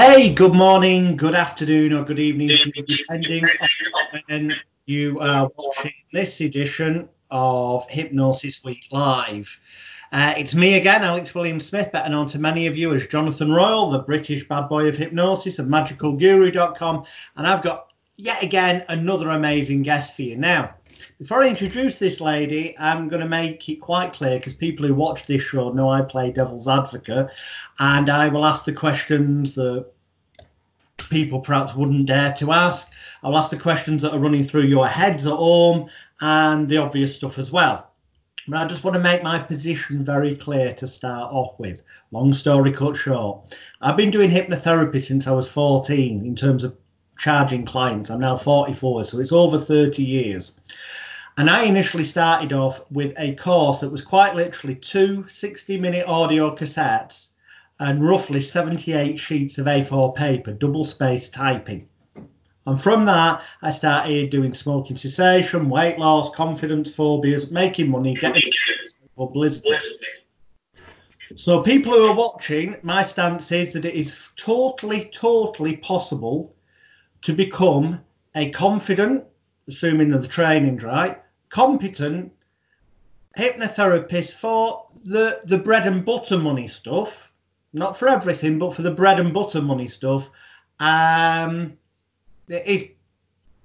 Hey, good morning, good afternoon, or good evening, depending on when you are watching this edition of Hypnosis Week Live. Uh, it's me again, Alex William Smith, better known to many of you as Jonathan Royal, the British bad boy of hypnosis of magicalguru.com, and I've got yet again another amazing guest for you. Now, before I introduce this lady, I'm going to make it quite clear because people who watch this show know I play devil's advocate and I will ask the questions that people perhaps wouldn't dare to ask. I'll ask the questions that are running through your heads at home and the obvious stuff as well. But I just want to make my position very clear to start off with. Long story cut short, I've been doing hypnotherapy since I was 14 in terms of charging clients. I'm now 44, so it's over 30 years. And I initially started off with a course that was quite literally two 60 minute audio cassettes and roughly 78 sheets of A4 paper, double spaced typing. And from that, I started doing smoking cessation, weight loss, confidence phobias, making money, getting publicity. So, people who are watching, my stance is that it is totally, totally possible to become a confident, assuming the training's right, competent hypnotherapist for the the bread and butter money stuff, not for everything, but for the bread and butter money stuff. Um, it's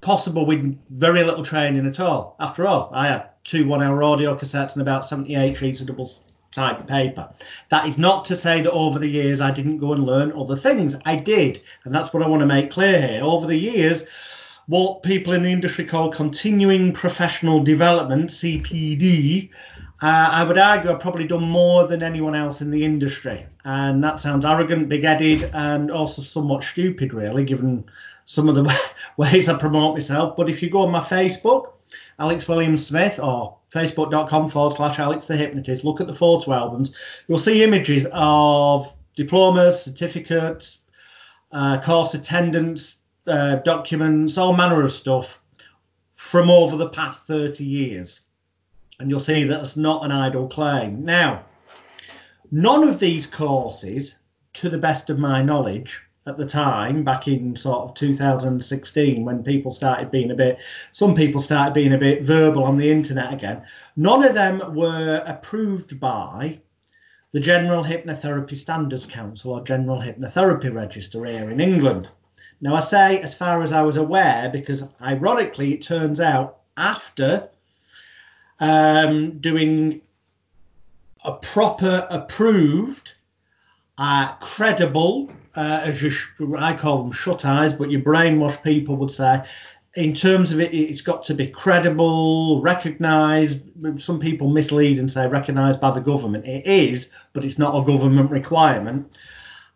possible with very little training at all. After all, I had two one-hour audio cassettes and about 78 sheets of double type of paper. That is not to say that over the years I didn't go and learn other things. I did, and that's what I want to make clear here. Over the years, what people in the industry call continuing professional development, CPD, uh, I would argue I've probably done more than anyone else in the industry. And that sounds arrogant, big headed, and also somewhat stupid, really, given some of the ways I promote myself. But if you go on my Facebook, Alex William Smith, or facebook.com forward slash Alex the Hypnotist, look at the photo albums, you'll see images of diplomas, certificates, uh, course attendance, uh, documents, all manner of stuff from over the past 30 years. And you'll see that's not an idle claim. Now, none of these courses, to the best of my knowledge, at the time, back in sort of 2016, when people started being a bit, some people started being a bit verbal on the internet again, none of them were approved by the General Hypnotherapy Standards Council or General Hypnotherapy Register here in England. Now, I say as far as I was aware, because ironically, it turns out after um, doing a proper approved, uh, credible, uh, as you sh- I call them shut eyes, but your brainwash people would say, in terms of it, it's got to be credible, recognised. Some people mislead and say recognised by the government. It is, but it's not a government requirement.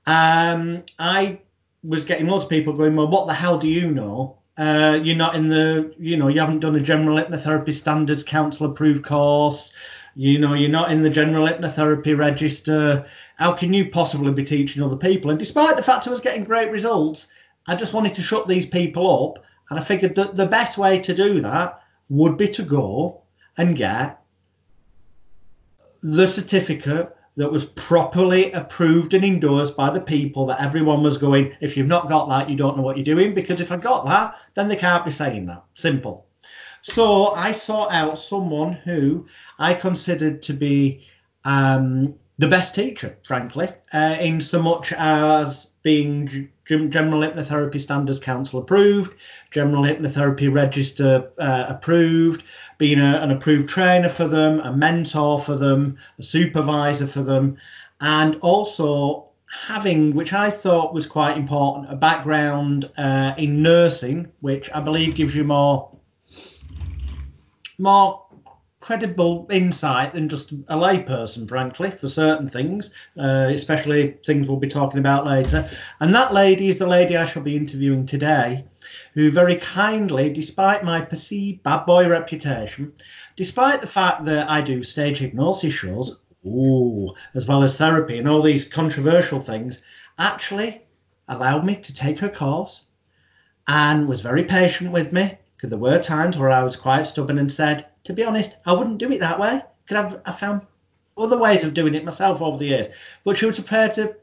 Um, I was getting lots of people going, well, what the hell do you know? Uh, you're not in the, you know, you haven't done a general hypnotherapy standards council approved course. You know, you're not in the general hypnotherapy register. How can you possibly be teaching other people? And despite the fact I was getting great results, I just wanted to shut these people up. And I figured that the best way to do that would be to go and get the certificate that was properly approved and endorsed by the people that everyone was going, if you've not got that, you don't know what you're doing. Because if I got that, then they can't be saying that. Simple. So I sought out someone who I considered to be um, the best teacher, frankly, uh, in so much as being General Hypnotherapy Standards Council approved, General Hypnotherapy Register uh, approved, being a, an approved trainer for them, a mentor for them, a supervisor for them, and also having, which I thought was quite important, a background uh, in nursing, which I believe gives you more more credible insight than just a layperson, frankly, for certain things, uh, especially things we'll be talking about later. And that lady is the lady I shall be interviewing today, who very kindly, despite my perceived bad boy reputation, despite the fact that I do stage hypnosis shows, ooh, as well as therapy and all these controversial things, actually allowed me to take her course and was very patient with me because there were times where I was quite stubborn and said, to be honest, I wouldn't do it that way. Because I've I found other ways of doing it myself over the years. But she was prepared to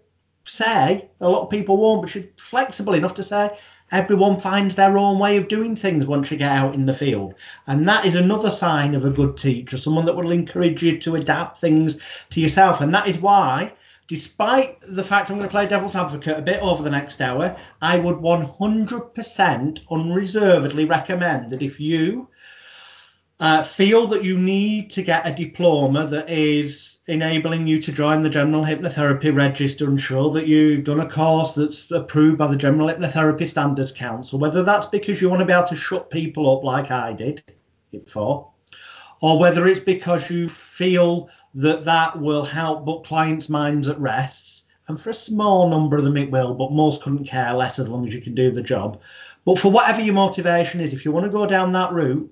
say, a lot of people won't, but she's flexible enough to say, everyone finds their own way of doing things once you get out in the field. And that is another sign of a good teacher, someone that will encourage you to adapt things to yourself. And that is why, despite the fact I'm going to play devil's advocate a bit over the next hour, I would 100% unreservedly recommend that if you uh, feel that you need to get a diploma that is enabling you to join the General Hypnotherapy Register and show that you've done a course that's approved by the General Hypnotherapy Standards Council, whether that's because you want to be able to shut people up like I did before, or whether it's because you feel that that will help put clients' minds at rest. And for a small number of them, it will, but most couldn't care less as long as you can do the job. But for whatever your motivation is, if you want to go down that route,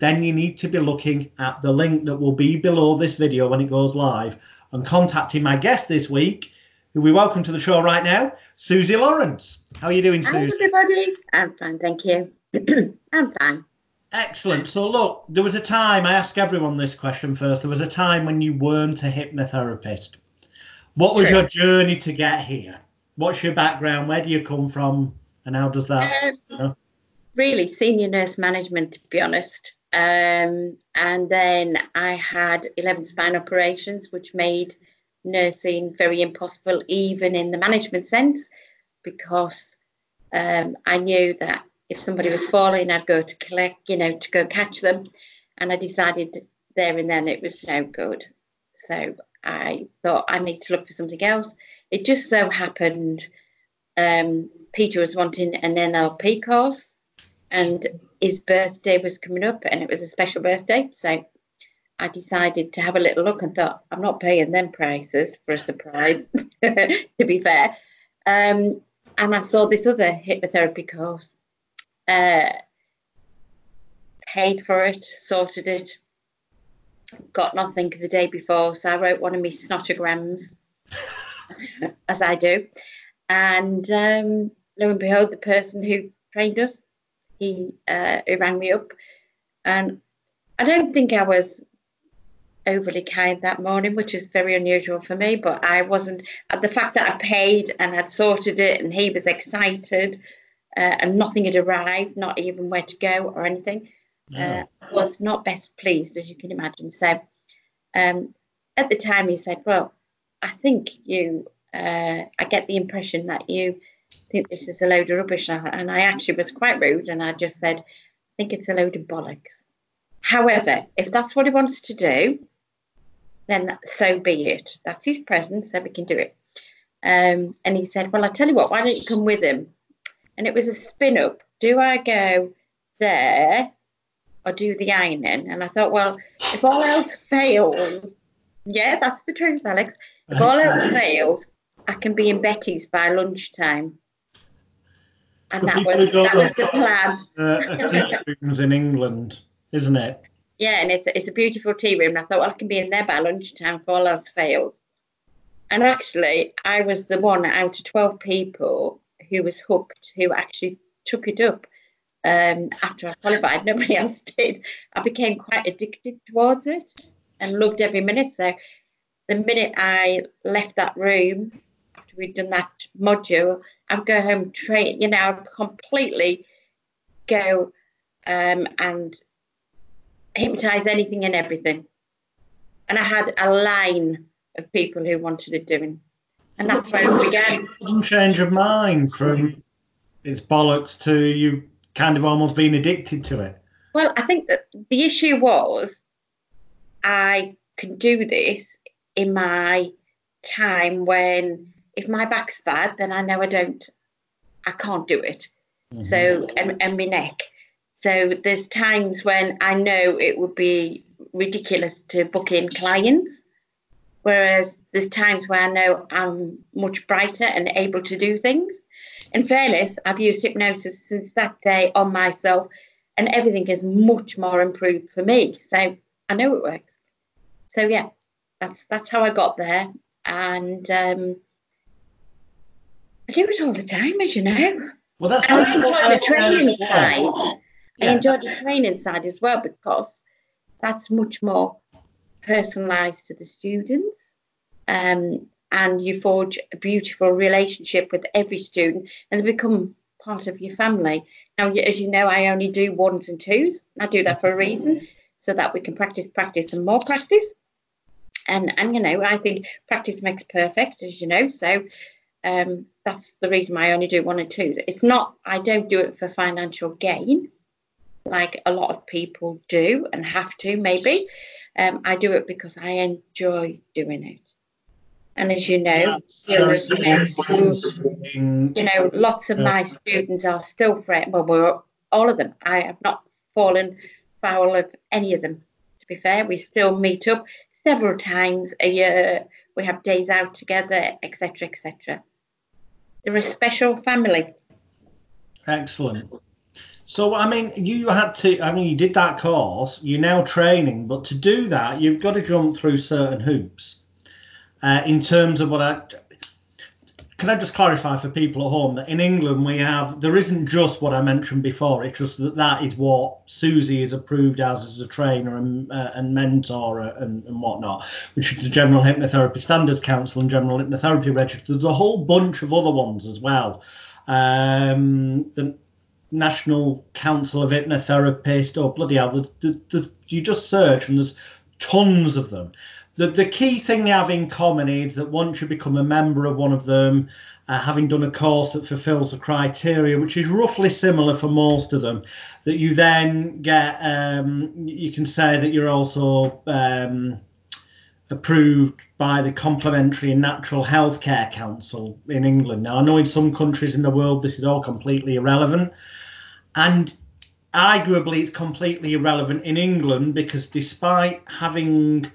then you need to be looking at the link that will be below this video when it goes live and contacting my guest this week, who we welcome to the show right now, Susie Lawrence. How are you doing, Susie? Hi, everybody. I'm fine, thank you. I'm fine. Excellent. So, look, there was a time, I ask everyone this question first. There was a time when you weren't a hypnotherapist. What was True. your journey to get here? What's your background? Where do you come from? And how does that? Um, you know? Really, senior nurse management, to be honest. Um, and then I had 11 spine operations, which made nursing very impossible, even in the management sense, because um, I knew that if somebody was falling, I'd go to collect, you know, to go catch them. And I decided there and then it was no good. So I thought I need to look for something else. It just so happened um, Peter was wanting an NLP course and his birthday was coming up and it was a special birthday. So I decided to have a little look and thought, I'm not paying them prices for a surprise, to be fair. Um, and I saw this other hypnotherapy course, uh, paid for it, sorted it, got nothing the day before. So I wrote one of my snotograms, as I do. And um, lo and behold, the person who trained us he uh, he rang me up, and I don't think I was overly kind that morning, which is very unusual for me. But I wasn't. The fact that I paid and had sorted it, and he was excited, uh, and nothing had arrived, not even where to go or anything, uh, was not best pleased, as you can imagine. So, um, at the time, he said, "Well, I think you. Uh, I get the impression that you." think this is a load of rubbish. And I actually was quite rude and I just said, I think it's a load of bollocks. However, if that's what he wants to do, then so be it. That's his presence, so we can do it. Um, and he said, Well, I tell you what, why don't you come with him? And it was a spin up. Do I go there or do the ironing? And I thought, Well, if all else fails, yeah, that's the truth, Alex. If all else fails, I can be in Betty's by lunchtime and that was that was the plan. Uh, rooms in England, isn't it? Yeah, and it's a, it's a beautiful tea room. And I thought, well, I can be in there by lunchtime if all else fails. And actually, I was the one out of 12 people who was hooked, who actually took it up um, after I qualified. Nobody else did. I became quite addicted towards it and loved every minute. So the minute I left that room, after we'd done that module, I'd go home train, you know, I'd completely go um, and hypnotize anything and everything. And I had a line of people who wanted it doing. And so that's where it began. Sudden change of mind from it's bollocks to you kind of almost being addicted to it. Well, I think that the issue was I can do this in my time when if my back's bad, then I know I don't, I can't do it. Mm-hmm. So, and, and my neck. So there's times when I know it would be ridiculous to book in clients, whereas there's times where I know I'm much brighter and able to do things. In fairness, I've used hypnosis since that day on myself, and everything is much more improved for me. So I know it works. So yeah, that's that's how I got there, and um, I do it all the time, as you know. Well, that's I enjoy the training side. Yeah. I enjoy the training side as well because that's much more personalised to the students. Um, and you forge a beautiful relationship with every student and they become part of your family. Now, as you know, I only do ones and twos. I do that for a reason so that we can practice, practice, and more practice. And and you know, I think practice makes perfect, as you know. So um, that's the reason I only do one and twos. It's not I don't do it for financial gain, like a lot of people do and have to maybe. Um, I do it because I enjoy doing it. And as you know, you know, lots of my students are still friends. Well, we're all of them. I have not fallen foul of any of them. To be fair, we still meet up several times a year. We have days out together, etc., etc. They're a special family. Excellent. So, I mean, you had to, I mean, you did that course, you're now training, but to do that, you've got to jump through certain hoops. Uh, in terms of what I, can I just clarify for people at home that in England we have, there isn't just what I mentioned before, it's just that that is what Susie is approved as as a trainer and, uh, and mentor and, and whatnot, which is the General Hypnotherapy Standards Council and General Hypnotherapy Register. There's a whole bunch of other ones as well. Um, the, National Council of Hypnotherapists, or bloody hell, the, the, the, you just search and there's tons of them. The, the key thing they have in common is that once you become a member of one of them, uh, having done a course that fulfills the criteria, which is roughly similar for most of them, that you then get, um, you can say that you're also um, approved by the Complementary and Natural Healthcare Council in England. Now, I know in some countries in the world this is all completely irrelevant. And arguably, it's completely irrelevant in England because despite having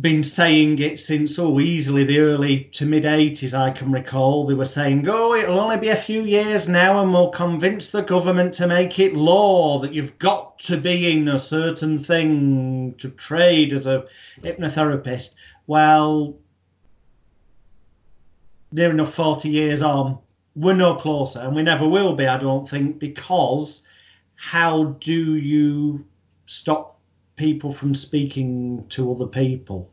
been saying it since oh easily the early to mid 80s I can recall they were saying oh it'll only be a few years now and we'll convince the government to make it law that you've got to be in a certain thing to trade as a hypnotherapist. Well near enough 40 years on we're no closer and we never will be, I don't think, because how do you stop people from speaking to other people?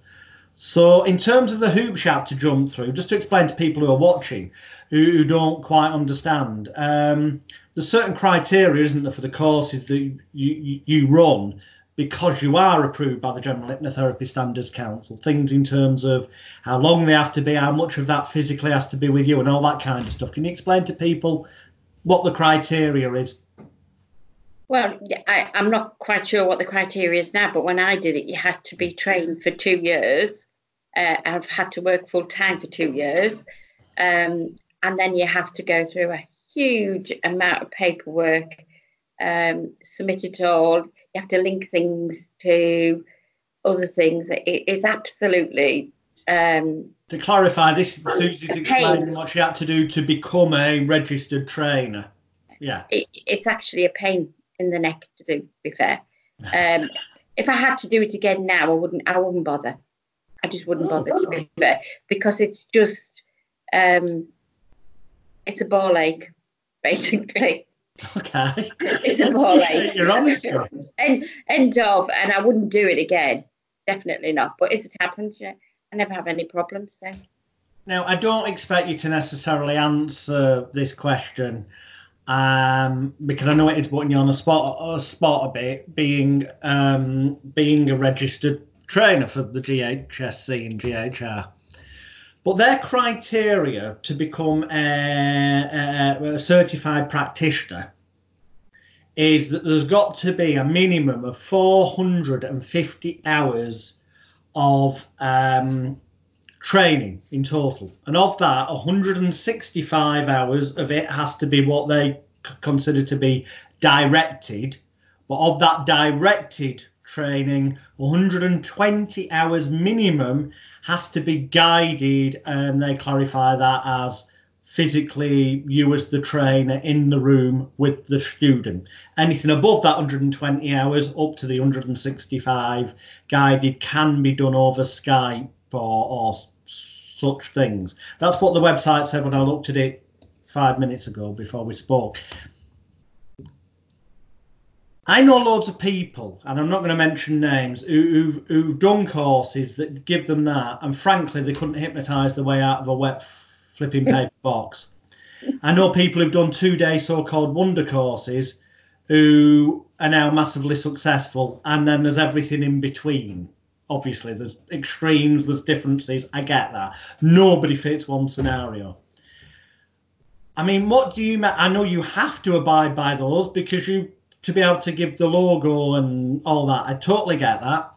So, in terms of the hoop chat to jump through, just to explain to people who are watching who, who don't quite understand, um, there's certain criteria, isn't there, for the courses that you, you, you run because you are approved by the General Hypnotherapy Standards Council, things in terms of how long they have to be, how much of that physically has to be with you, and all that kind of stuff. Can you explain to people what the criteria is? Well, I, I'm not quite sure what the criteria is now, but when I did it, you had to be trained for two years. Uh, I've had to work full time for two years. Um, and then you have to go through a huge amount of paperwork, um, submit it all you have to link things to other things. It is absolutely. Um, to clarify, this Susie's explaining what she had to do to become a registered trainer. Yeah. It, it's actually a pain in the neck to do. To be fair, um, if I had to do it again now, I wouldn't. I wouldn't bother. I just wouldn't bother to be fair because it's just um, it's a ball ache basically. Okay. It's a ache. You're honest. and end of, and I wouldn't do it again. Definitely not. But if it happens, yeah, I never have any problems. So. Now, I don't expect you to necessarily answer this question um, because I know it is putting you on a spot, a spot a bit, being um, being a registered trainer for the GHSC and GHR. But their criteria to become a, a, a certified practitioner is that there's got to be a minimum of 450 hours of um, training in total. And of that, 165 hours of it has to be what they consider to be directed. But of that directed training, 120 hours minimum has to be guided, and they clarify that as physically you as the trainer in the room with the student. Anything above that 120 hours up to the 165 guided can be done over Skype or, or such things. That's what the website said when I looked at it five minutes ago before we spoke. I know loads of people, and I'm not going to mention names, who, have who've done courses that give them that, and frankly, they couldn't hypnotise their way out of a wet flipping paper box. I know people who've done two-day so-called wonder courses who are now massively successful, and then there's everything in between. Obviously, there's extremes, there's differences. I get that. Nobody fits one scenario. I mean, what do you? I know you have to abide by those because you to be able to give the logo and all that. I totally get that.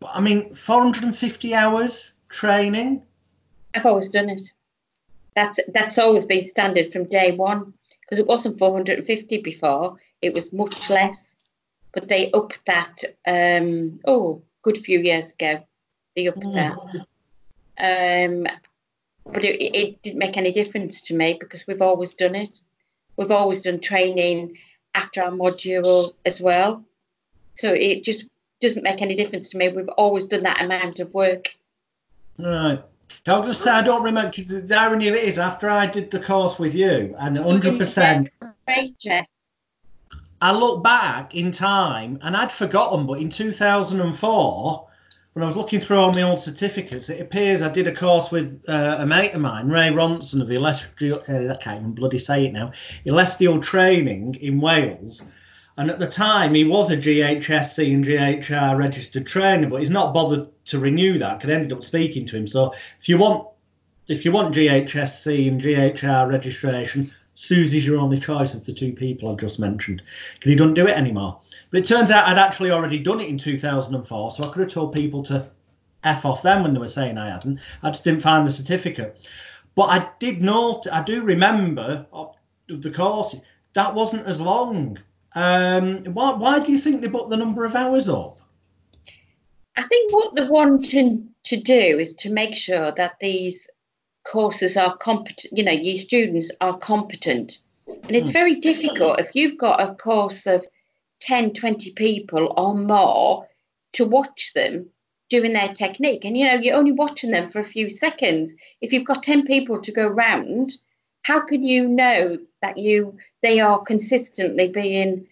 But I mean, 450 hours training. I've always done it. That's that's always been standard from day one because it wasn't 450 before. It was much less, but they upped that. Um, oh, good few years ago, they upped mm. that. Um, but it, it didn't make any difference to me because we've always done it. We've always done training after our module as well. So it just doesn't make any difference to me. We've always done that amount of work. Right. I was going to say, I don't remember. The irony of it is, after I did the course with you, and 100%. I look back in time, and I'd forgotten, but in 2004, when I was looking through all my old certificates, it appears I did a course with uh, a mate of mine, Ray Ronson of Elestial, uh, I can't even bloody say it now, Elestial Training in Wales. And at the time, he was a GHSC and GHR registered trainer, but he's not bothered to renew that. Because I ended up speaking to him. So if you want, if you want GHSC and GHR registration, Susie's your only choice of the two people I've just mentioned because he doesn't do it anymore. But it turns out I'd actually already done it in 2004, so I could have told people to F off them when they were saying I hadn't. I just didn't find the certificate. But I did note, I do remember the course, that wasn't as long. Um, why, why do you think they put the number of hours up? I think what they're wanting to do is to make sure that these courses are competent, you know, your students are competent. And it's hmm. very difficult if you've got a course of 10, 20 people or more to watch them doing their technique. And, you know, you're only watching them for a few seconds. If you've got 10 people to go round, how can you know that you they are consistently being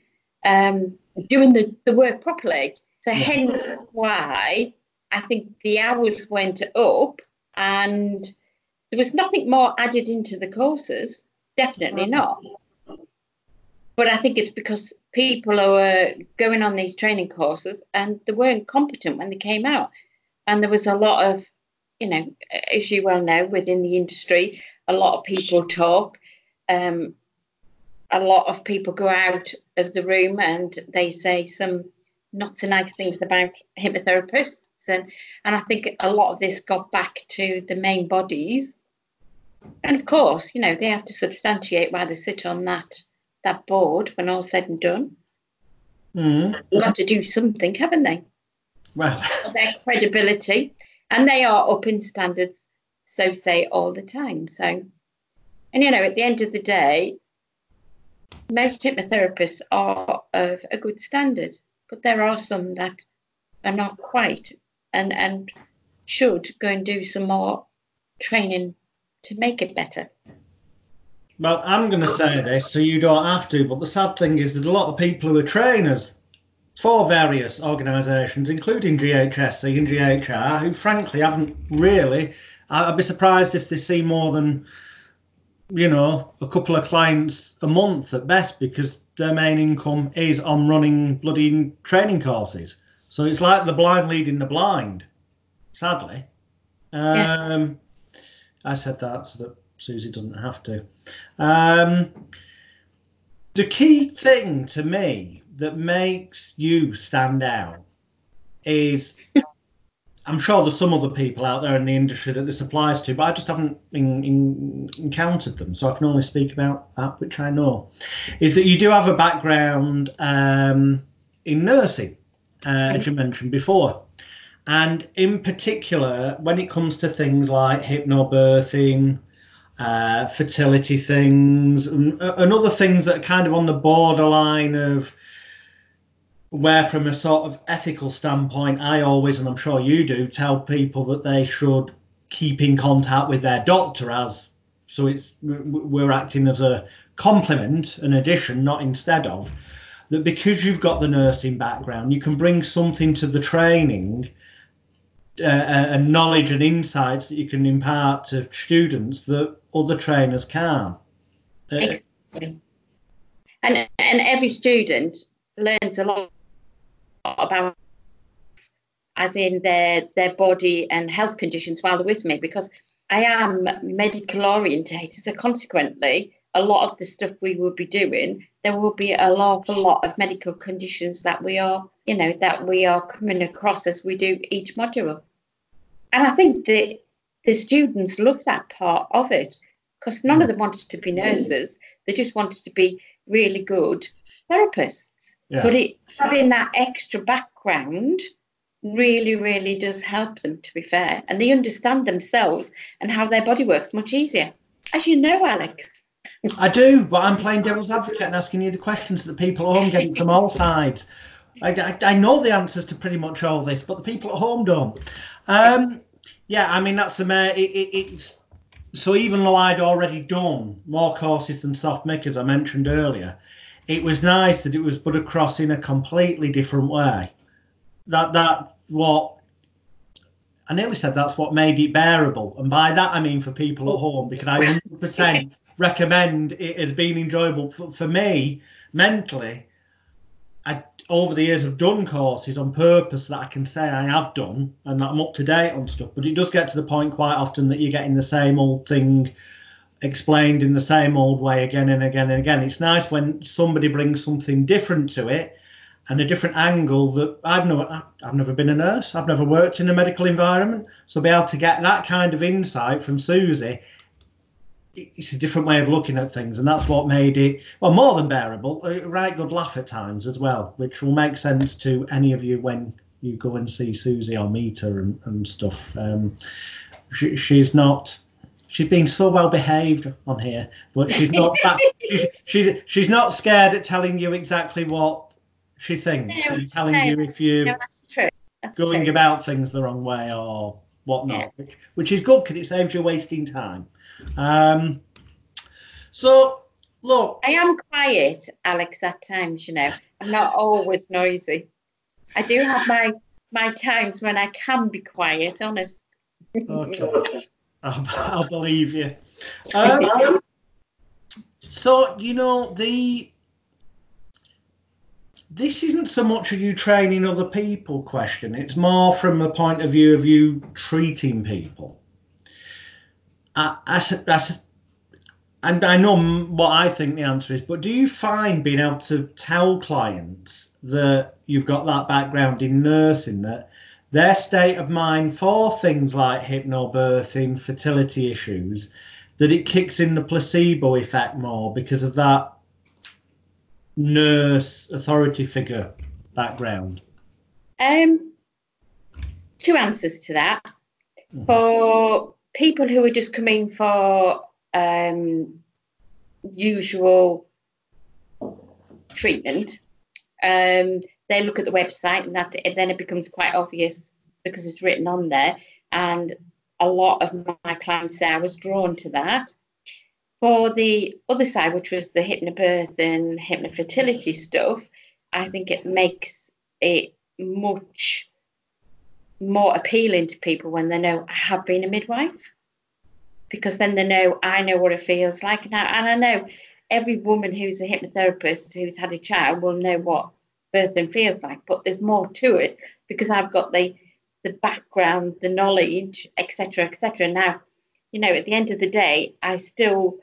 um, doing the, the work properly? So yeah. hence why I think the hours went up and there was nothing more added into the courses, definitely not. But I think it's because people are going on these training courses and they weren't competent when they came out. And there was a lot of, you know, as you well know, within the industry, a lot of people talk. Um, a lot of people go out of the room and they say some not so nice things about hypnotherapists. And, and I think a lot of this got back to the main bodies and of course, you know, they have to substantiate why they sit on that that board when all said and done. Mm. They've got to do something, haven't they? Well, their credibility, and they are up in standards, so say all the time. So, and you know, at the end of the day, most hypnotherapists are of a good standard, but there are some that are not quite, and and should go and do some more training to make it better? Well, I'm going to say this so you don't have to, but the sad thing is there's a lot of people who are trainers for various organisations, including GHSC and GHR, who frankly haven't really. I'd be surprised if they see more than, you know, a couple of clients a month at best because their main income is on running bloody training courses. So it's like the blind leading the blind, sadly. Um, yeah. I said that so that Susie doesn't have to. Um, the key thing to me that makes you stand out is I'm sure there's some other people out there in the industry that this applies to, but I just haven't in, in, encountered them, so I can only speak about that which I know. Is that you do have a background um, in nursing, uh, as you mentioned before. And in particular, when it comes to things like hypnobirthing, uh, fertility things, and, and, other things that are kind of on the borderline of where, from a sort of ethical standpoint, I always, and I'm sure you do, tell people that they should keep in contact with their doctor as so it's we're acting as a complement, an addition, not instead of. that because you've got the nursing background, you can bring something to the training uh, and knowledge and insights that you can impart to students that other trainers can. Uh, exactly. And and every student learns a lot about as in their their body and health conditions while they're with me because I am medical orientated, so consequently a lot of the stuff we will be doing, there will be a lot, a lot of medical conditions that we are, you know, that we are coming across as we do each module. And I think that the students love that part of it because none of them wanted to be nurses; they just wanted to be really good therapists. Yeah. But it, having that extra background really, really does help them, to be fair. And they understand themselves and how their body works much easier. As you know, Alex. I do, but I'm playing devil's advocate and asking you the questions that the people at home get from all sides. I, I, I, know the answers to pretty much all this, but the people at home don't. Um, yeah, I mean that's the main. It, it, it's so even though I'd already done more courses than soft mic, as I mentioned earlier, it was nice that it was put across in a completely different way. That that what I nearly said that's what made it bearable, and by that I mean for people at home because I 100% recommend it has been enjoyable for, for me mentally. I over the years have done courses on purpose that I can say I have done and that I'm up to date on stuff, but it does get to the point quite often that you're getting the same old thing explained in the same old way again and again and again. It's nice when somebody brings something different to it and a different angle that I've never I've never been a nurse, I've never worked in a medical environment, so be able to get that kind of insight from Susie it's a different way of looking at things, and that's what made it well more than bearable. A right good laugh at times as well, which will make sense to any of you when you go and see Susie or meet her and, and stuff. Um, she, she's not. She's been so well behaved on here, but she's not. That, she's, she's she's not scared at telling you exactly what she thinks no, and telling no, you if you're no, going true. about things the wrong way or whatnot, yeah. which, which is good because it saves you wasting time. Um, so, look. I am quiet, Alex, at times, you know. I'm not always noisy. I do have my my times when I can be quiet, honest. Okay. I'll, I'll believe you. Um, so, you know, the this isn't so much a you training other people question. It's more from a point of view of you treating people. I, I, I, and I know what I think the answer is, but do you find being able to tell clients that you've got that background in nursing that their state of mind for things like hypnobirthing, fertility issues, that it kicks in the placebo effect more because of that nurse authority figure background? Um, two answers to that. Mm-hmm. For people who are just coming for um, usual treatment, um, they look at the website and that then it becomes quite obvious because it's written on there. And a lot of my clients say I was drawn to that. For the other side, which was the hypnobirth and hypnofertility stuff, I think it makes it much more appealing to people when they know I have been a midwife. Because then they know I know what it feels like now. And I know every woman who's a hypnotherapist who's had a child will know what birthing feels like. But there's more to it because I've got the the background, the knowledge, etc., etc. Now, you know, at the end of the day, I still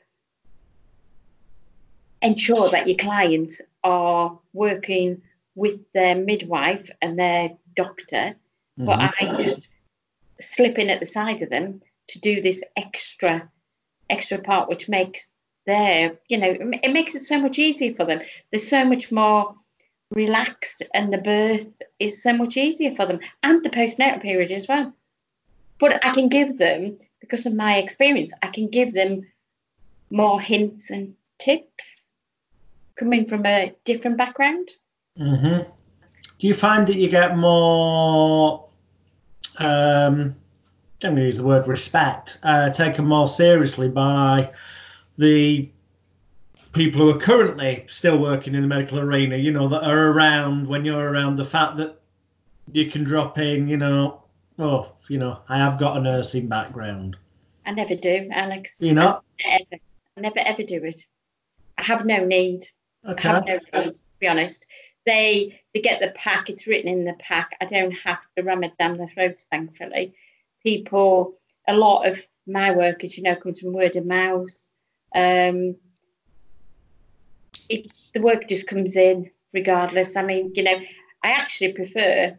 ensure that your clients are working with their midwife and their doctor, mm-hmm. but I just slip in at the side of them to do this extra extra part, which makes their you know it makes it so much easier for them. They're so much more relaxed, and the birth is so much easier for them, and the postnatal period as well. But I can give them because of my experience, I can give them more hints and tips coming from a different background. Mm-hmm. Do you find that you get more, um, I'm going to use the word respect, uh, taken more seriously by the people who are currently still working in the medical arena, you know, that are around when you're around the fact that you can drop in, you know, oh, you know, I have got a nursing background. I never do, Alex. You know? I never ever do it. I have no need. Okay. I have no need, to be honest. They they get the pack, it's written in the pack. I don't have to ram it down their throats, thankfully. People, a lot of my work, as you know, comes from word of mouth. Um, it, the work just comes in regardless. I mean, you know, I actually prefer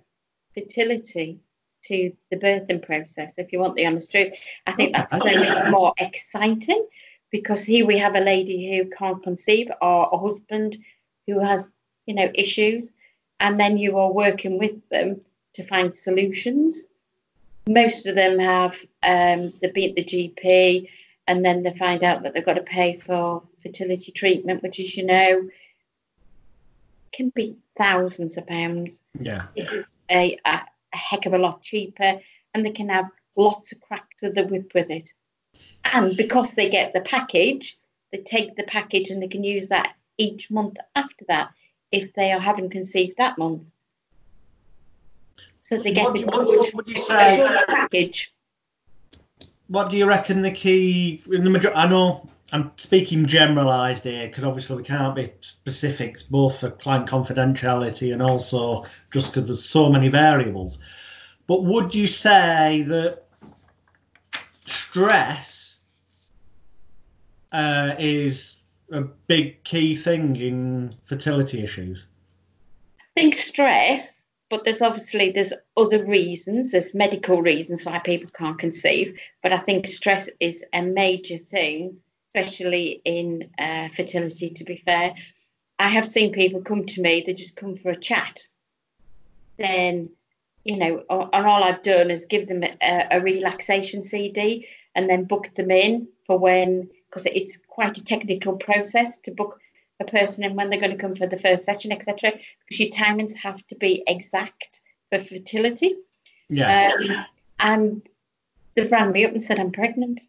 fertility to the birthing process, if you want the honest truth. I think that's so much more exciting because here we have a lady who can't conceive or a husband who has, you know, issues, and then you are working with them to find solutions. Most of them have um, they beat the GP, and then they find out that they've got to pay for fertility treatment, which, as you know, can be thousands of pounds. Yeah. This is a, a, a heck of a lot cheaper, and they can have lots of cracks of the whip with it. And because they get the package, they take the package and they can use that each month after that if they are having conceived that month. So they get What a what- what would you say- package. What do you reckon the key in the major? I know I'm speaking generalised here because obviously we can't be specifics, both for client confidentiality and also just because there's so many variables. But would you say that stress uh, is a big key thing in fertility issues? I think stress, but there's obviously there's other reasons, there's medical reasons why people can't conceive, but I think stress is a major thing, especially in uh, fertility. To be fair, I have seen people come to me, they just come for a chat. Then, you know, and all I've done is give them a, a relaxation CD and then book them in for when, because it's quite a technical process to book a person and when they're going to come for the first session, etc. Because your timings have to be exact for fertility. Yeah. Um, and they've rang me up and said I'm pregnant.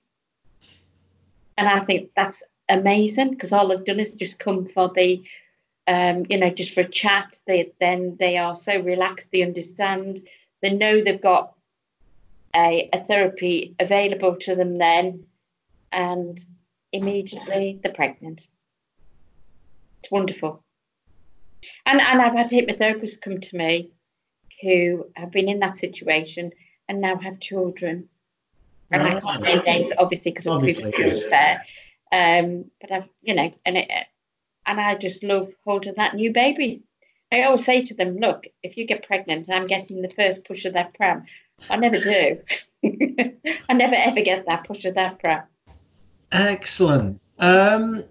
And I think that's amazing because all they've done is just come for the, um, you know, just for a chat. They then they are so relaxed, they understand, they know they've got a, a therapy available to them then, and immediately they're pregnant. It's wonderful. And and I've had hypnotherapists come to me who have been in that situation and now have children. And I can't name names, obviously, because of Obviously, yes. there. Um, but I've, you know, and it, and I just love holding that new baby. I always say to them, look, if you get pregnant, I'm getting the first push of that pram. I never do. I never ever get that push of that pram. Excellent. Um,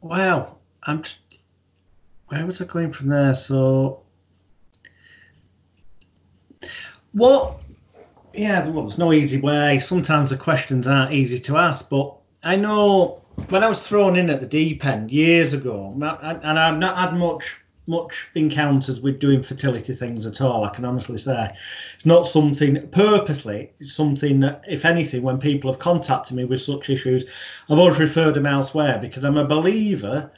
wow. I'm. Just, where was I going from there? So, what? Yeah, well, there's no easy way. Sometimes the questions aren't easy to ask, but I know when I was thrown in at the deep end years ago, and I've not had much much encountered with doing fertility things at all. I can honestly say it's not something purposely. It's something that, if anything, when people have contacted me with such issues, I've always referred them elsewhere because I'm a believer.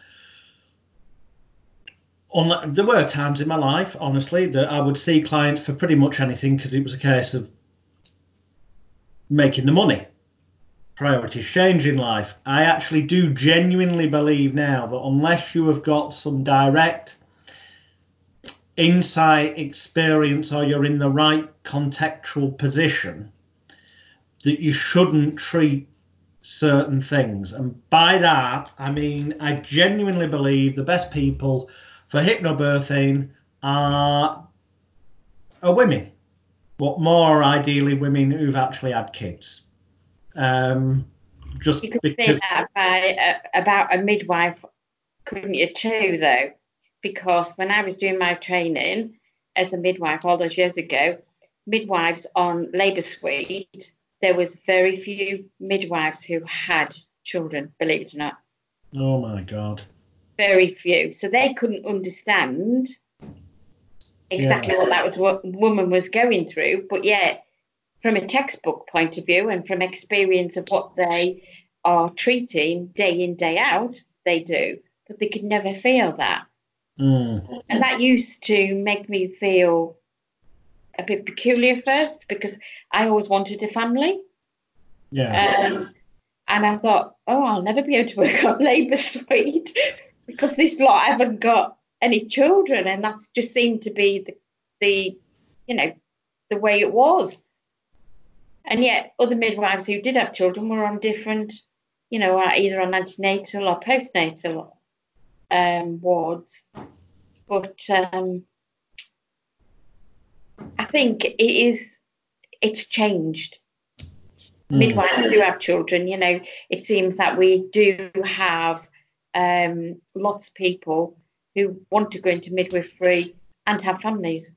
On, there were times in my life, honestly, that I would see clients for pretty much anything because it was a case of making the money. Priorities change in life. I actually do genuinely believe now that unless you have got some direct insight, experience, or you're in the right contextual position, that you shouldn't treat certain things. And by that, I mean, I genuinely believe the best people for hypnobirthing are, are women, but more ideally women who've actually had kids. Um, just You could say because, that by, uh, about a midwife, couldn't you too, though? Because when I was doing my training as a midwife all those years ago, midwives on labour suite, there was very few midwives who had children, believe it or not. oh my God. Very few. So they couldn't understand exactly what that was what woman was going through. But yet, from a textbook point of view and from experience of what they are treating day in, day out, they do. but they could never feel that. Mm. And that used to make me feel a bit peculiar first because I always wanted a family. Yeah. Um, and I thought, oh, I'll never be able to work on Labour Suite because this lot haven't got any children, and that's just seemed to be the, the, you know, the way it was. And yet, other midwives who did have children were on different, you know, either on antenatal or postnatal um, wards. But um, I think it is, it's changed. Mm. Midwives do have children, you know, it seems that we do have um, lots of people who want to go into midwifery and have families.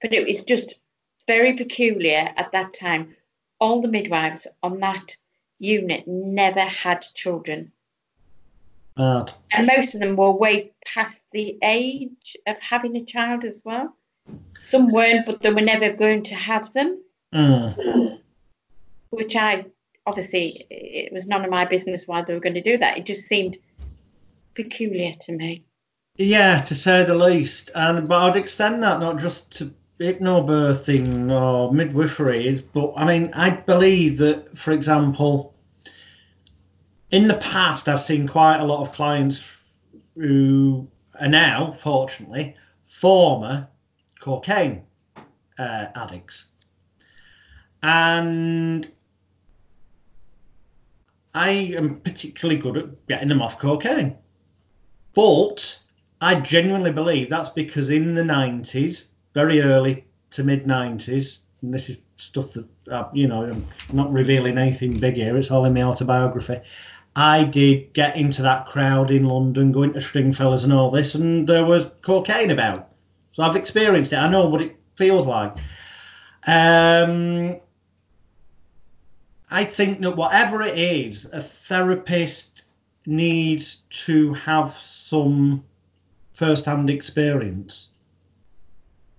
But it was just very peculiar at that time. All the midwives on that unit never had children. Mad. And most of them were way past the age of having a child as well. Some weren't, but they were never going to have them, Mm. which I obviously it was none of my business why they were going to do that. It just seemed peculiar to me. Yeah, to say the least. And but I'd extend that not just to hypnobirthing or midwifery, but I mean I believe that, for example, in the past I've seen quite a lot of clients who are now, fortunately, former cocaine uh, addicts, and I am particularly good at getting them off cocaine. But I genuinely believe that's because in the 90s, very early to mid 90s, and this is stuff that, uh, you know, I'm not revealing anything big here, it's all in my autobiography. I did get into that crowd in London, going to Stringfellows and all this, and there was cocaine about. So I've experienced it. I know what it feels like. Um, I think that whatever it is, a therapist needs to have some first-hand experience,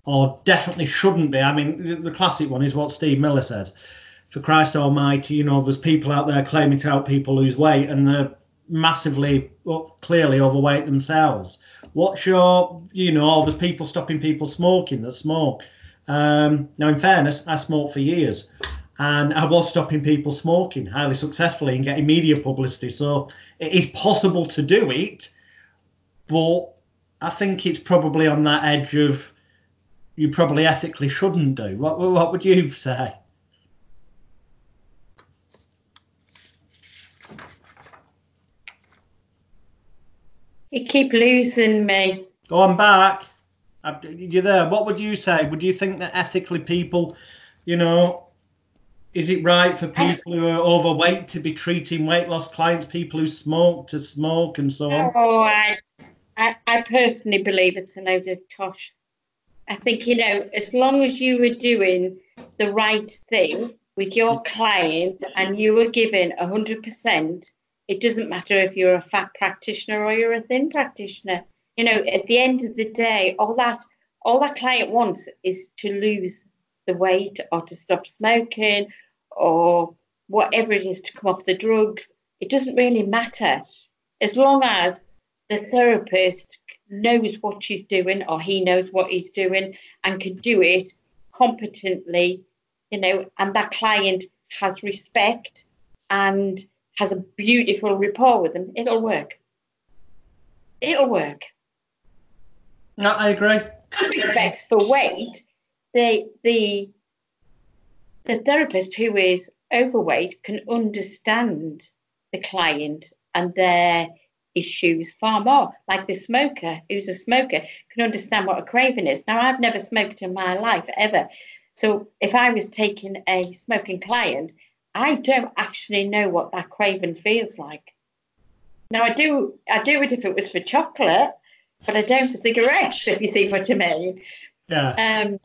or definitely shouldn't be. I mean, the classic one is what Steve Miller says. For Christ Almighty, you know, there's people out there claiming to help people lose weight, and they're massively, clearly overweight themselves. What's your, you know, all there's people stopping people smoking that smoke. Um, now, in fairness, I smoked for years and I was stopping people smoking highly successfully and getting media publicity. So it is possible to do it, but I think it's probably on that edge of you probably ethically shouldn't do. What what would you say? You keep losing me. Go on back. Uh, You're there. What would you say? Would you think that ethically people, you know, is it right for people who are overweight to be treating weight loss clients, people who smoke to smoke and so on? Oh, I, I, I personally believe it's a load of tosh. I think, you know, as long as you were doing the right thing with your client and you were giving 100%, it doesn't matter if you're a fat practitioner or you're a thin practitioner. You know, at the end of the day, all that all that client wants is to lose the weight or to stop smoking or whatever it is to come off the drugs. It doesn't really matter as long as the therapist knows what she's doing or he knows what he's doing and can do it competently, you know, and that client has respect and has a beautiful rapport with them, it'll work. It'll work. No, I agree. Respects for weight, the the the therapist who is overweight can understand the client and their issues far more. Like the smoker who's a smoker can understand what a craving is. Now I've never smoked in my life ever. So if I was taking a smoking client, I don't actually know what that craving feels like. Now I do I do it if it was for chocolate, but I don't for cigarettes, if you see what I mean. Yeah. Um,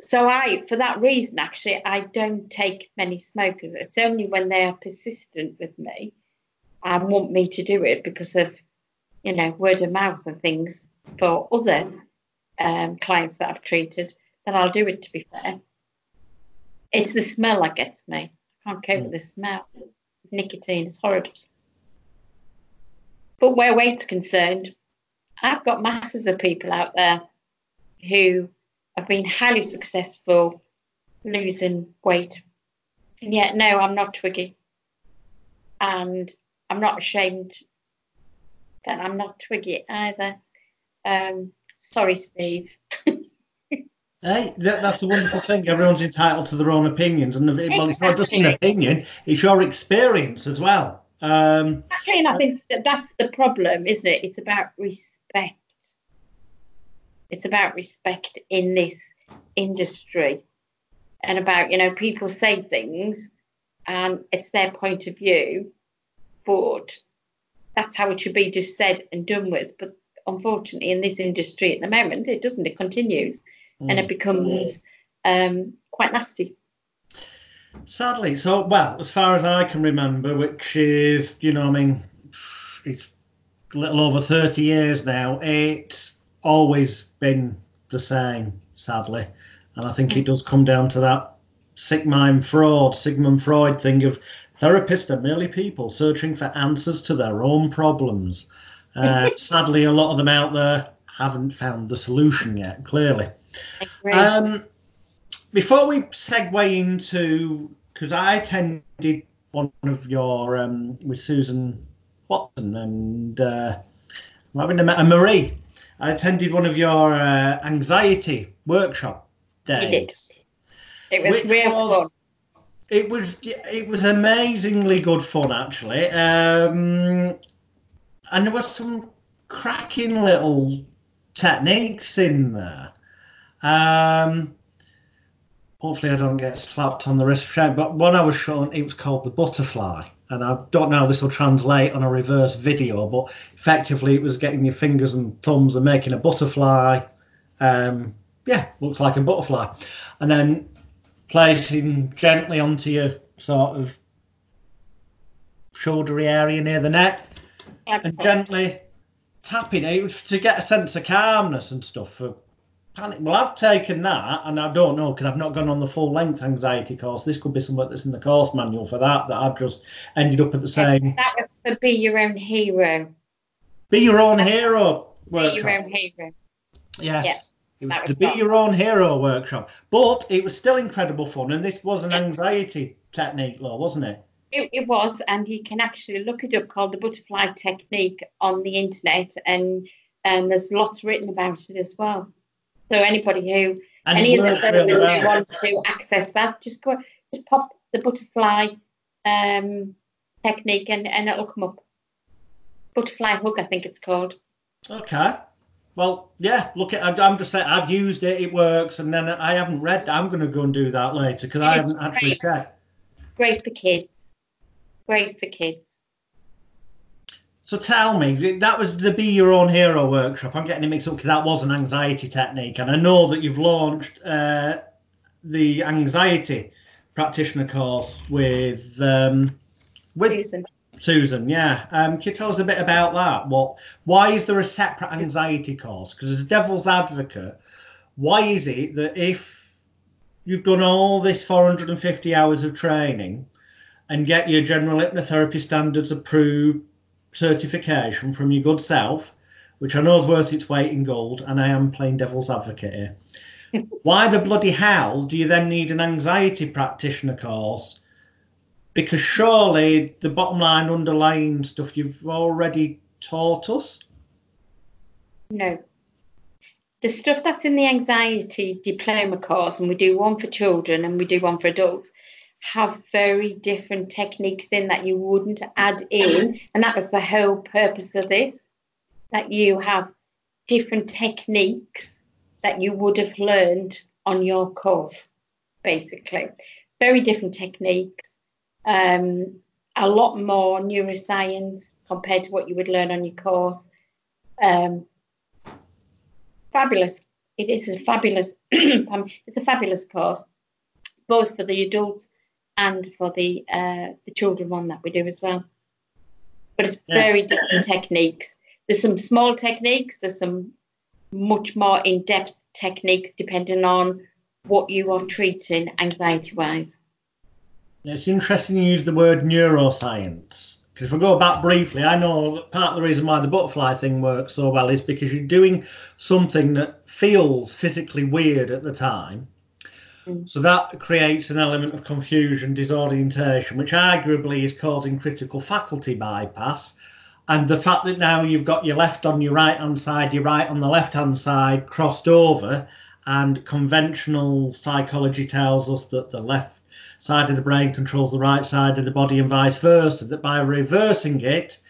so I, for that reason, actually, I don't take many smokers. It's only when they are persistent with me and want me to do it because of, you know, word of mouth and things for other um, clients that I've treated that I'll do it. To be fair, it's the smell that gets me. I can't cope with the smell. Nicotine is horrible. But where weight's concerned, I've got masses of people out there who have been highly successful losing weight. And yet, no, I'm not Twiggy. And I'm not ashamed that I'm not Twiggy either. Um, sorry, Steve. Hey, that, that's the wonderful thing. Everyone's entitled to their own opinions, and the, well, it's not just an opinion; it's your experience as well. Um, and I think that that's the problem, isn't it? It's about respect. It's about respect in this industry, and about you know people say things, and it's their point of view, but that's how it should be just said and done with. But unfortunately, in this industry at the moment, it doesn't. It continues, and it becomes um, quite nasty. Sadly, so well, as far as I can remember, which is, you know, I mean, it's a little over 30 years now, it's always been the same, sadly. And I think it does come down to that Sigmund Freud, Sigmund Freud thing of therapists are merely people searching for answers to their own problems. Uh, sadly, a lot of them out there haven't found the solution yet, clearly. Um, before we segue into, because I attended one of your um, with Susan Watson and uh, I'm having a, and Marie. I attended one of your uh, anxiety workshop days. It was real was- fun. It was it was amazingly good fun actually, um, and there was some cracking little techniques in there. Um, hopefully, I don't get slapped on the wrist for shame. But one I was shown, it was called the butterfly, and I don't know how this will translate on a reverse video, but effectively, it was getting your fingers and thumbs and making a butterfly. Um, yeah, looks like a butterfly, and then placing gently onto your sort of shouldery area near the neck and gently tapping it to get a sense of calmness and stuff for panic. Well, I've taken that, and I don't know because I've not gone on the full length anxiety course. This could be something that's in the course manual for that that I've just ended up at the same. That was for Be Your Own Hero. Be your own hero Be Your workshop. Own Hero. Yes. Yeah, It was the Be. Your Own Hero workshop, but it was still incredible fun, and this was an anxiety technique, law, wasn't it? It, it was, and you can actually look it up called the butterfly technique on the internet, and and there's lots written about it as well. So anybody who And any of the really who want to access that, just go just pop the butterfly um, technique and, and it'll come up. Butterfly hook, I think it's called. Okay. Well, yeah. Look at. I'm just saying. I've used it. It works, and then I haven't read. I'm going to go and do that later because I haven't actually checked. Great for kids. Great for kids. So tell me, that was the Be Your Own Hero workshop. I'm getting it mixed up because that was an anxiety technique, and I know that you've launched uh, the anxiety practitioner course with um, with Susan. Susan. Yeah. Um, can you tell us a bit about that? What? Why is there a separate anxiety course? Because as a devil's advocate, why is it that if you've done all this 450 hours of training and get your general hypnotherapy standards approved certification from your good self, which I know is worth its weight in gold, and I am playing devil's advocate here. Why the bloody hell do you then need an anxiety practitioner course? Because surely the bottom line underlying stuff you've already taught us. No. The stuff that's in the anxiety diploma course, and we do one for children and we do one for adults, have very different techniques in that you wouldn't add in. And that was the whole purpose of this that you have different techniques that you would have learned on your course, basically. Very different techniques, um, a lot more neuroscience compared to what you would learn on your course. Um, fabulous. It is a fabulous. um, it's a fabulous course, both for the adults and for the uh, the children one that we do as well. But it's Yeah. very different techniques. There's some small techniques. There's some much more in-depth techniques depending on what you are treating anxiety-wise. It's interesting you use the word neuroscience. Because if I go back briefly, I know that part of the reason why the butterfly thing works so well is because you're doing something that feels physically weird at the time. Mm. So that creates an element of confusion, disorientation, which arguably is causing critical faculty bypass. And the fact that now you've got your left on your right hand side, your right on the left hand side crossed over, and conventional psychology tells us that the left side of the brain controls the right side of the body and vice versa, that by reversing it,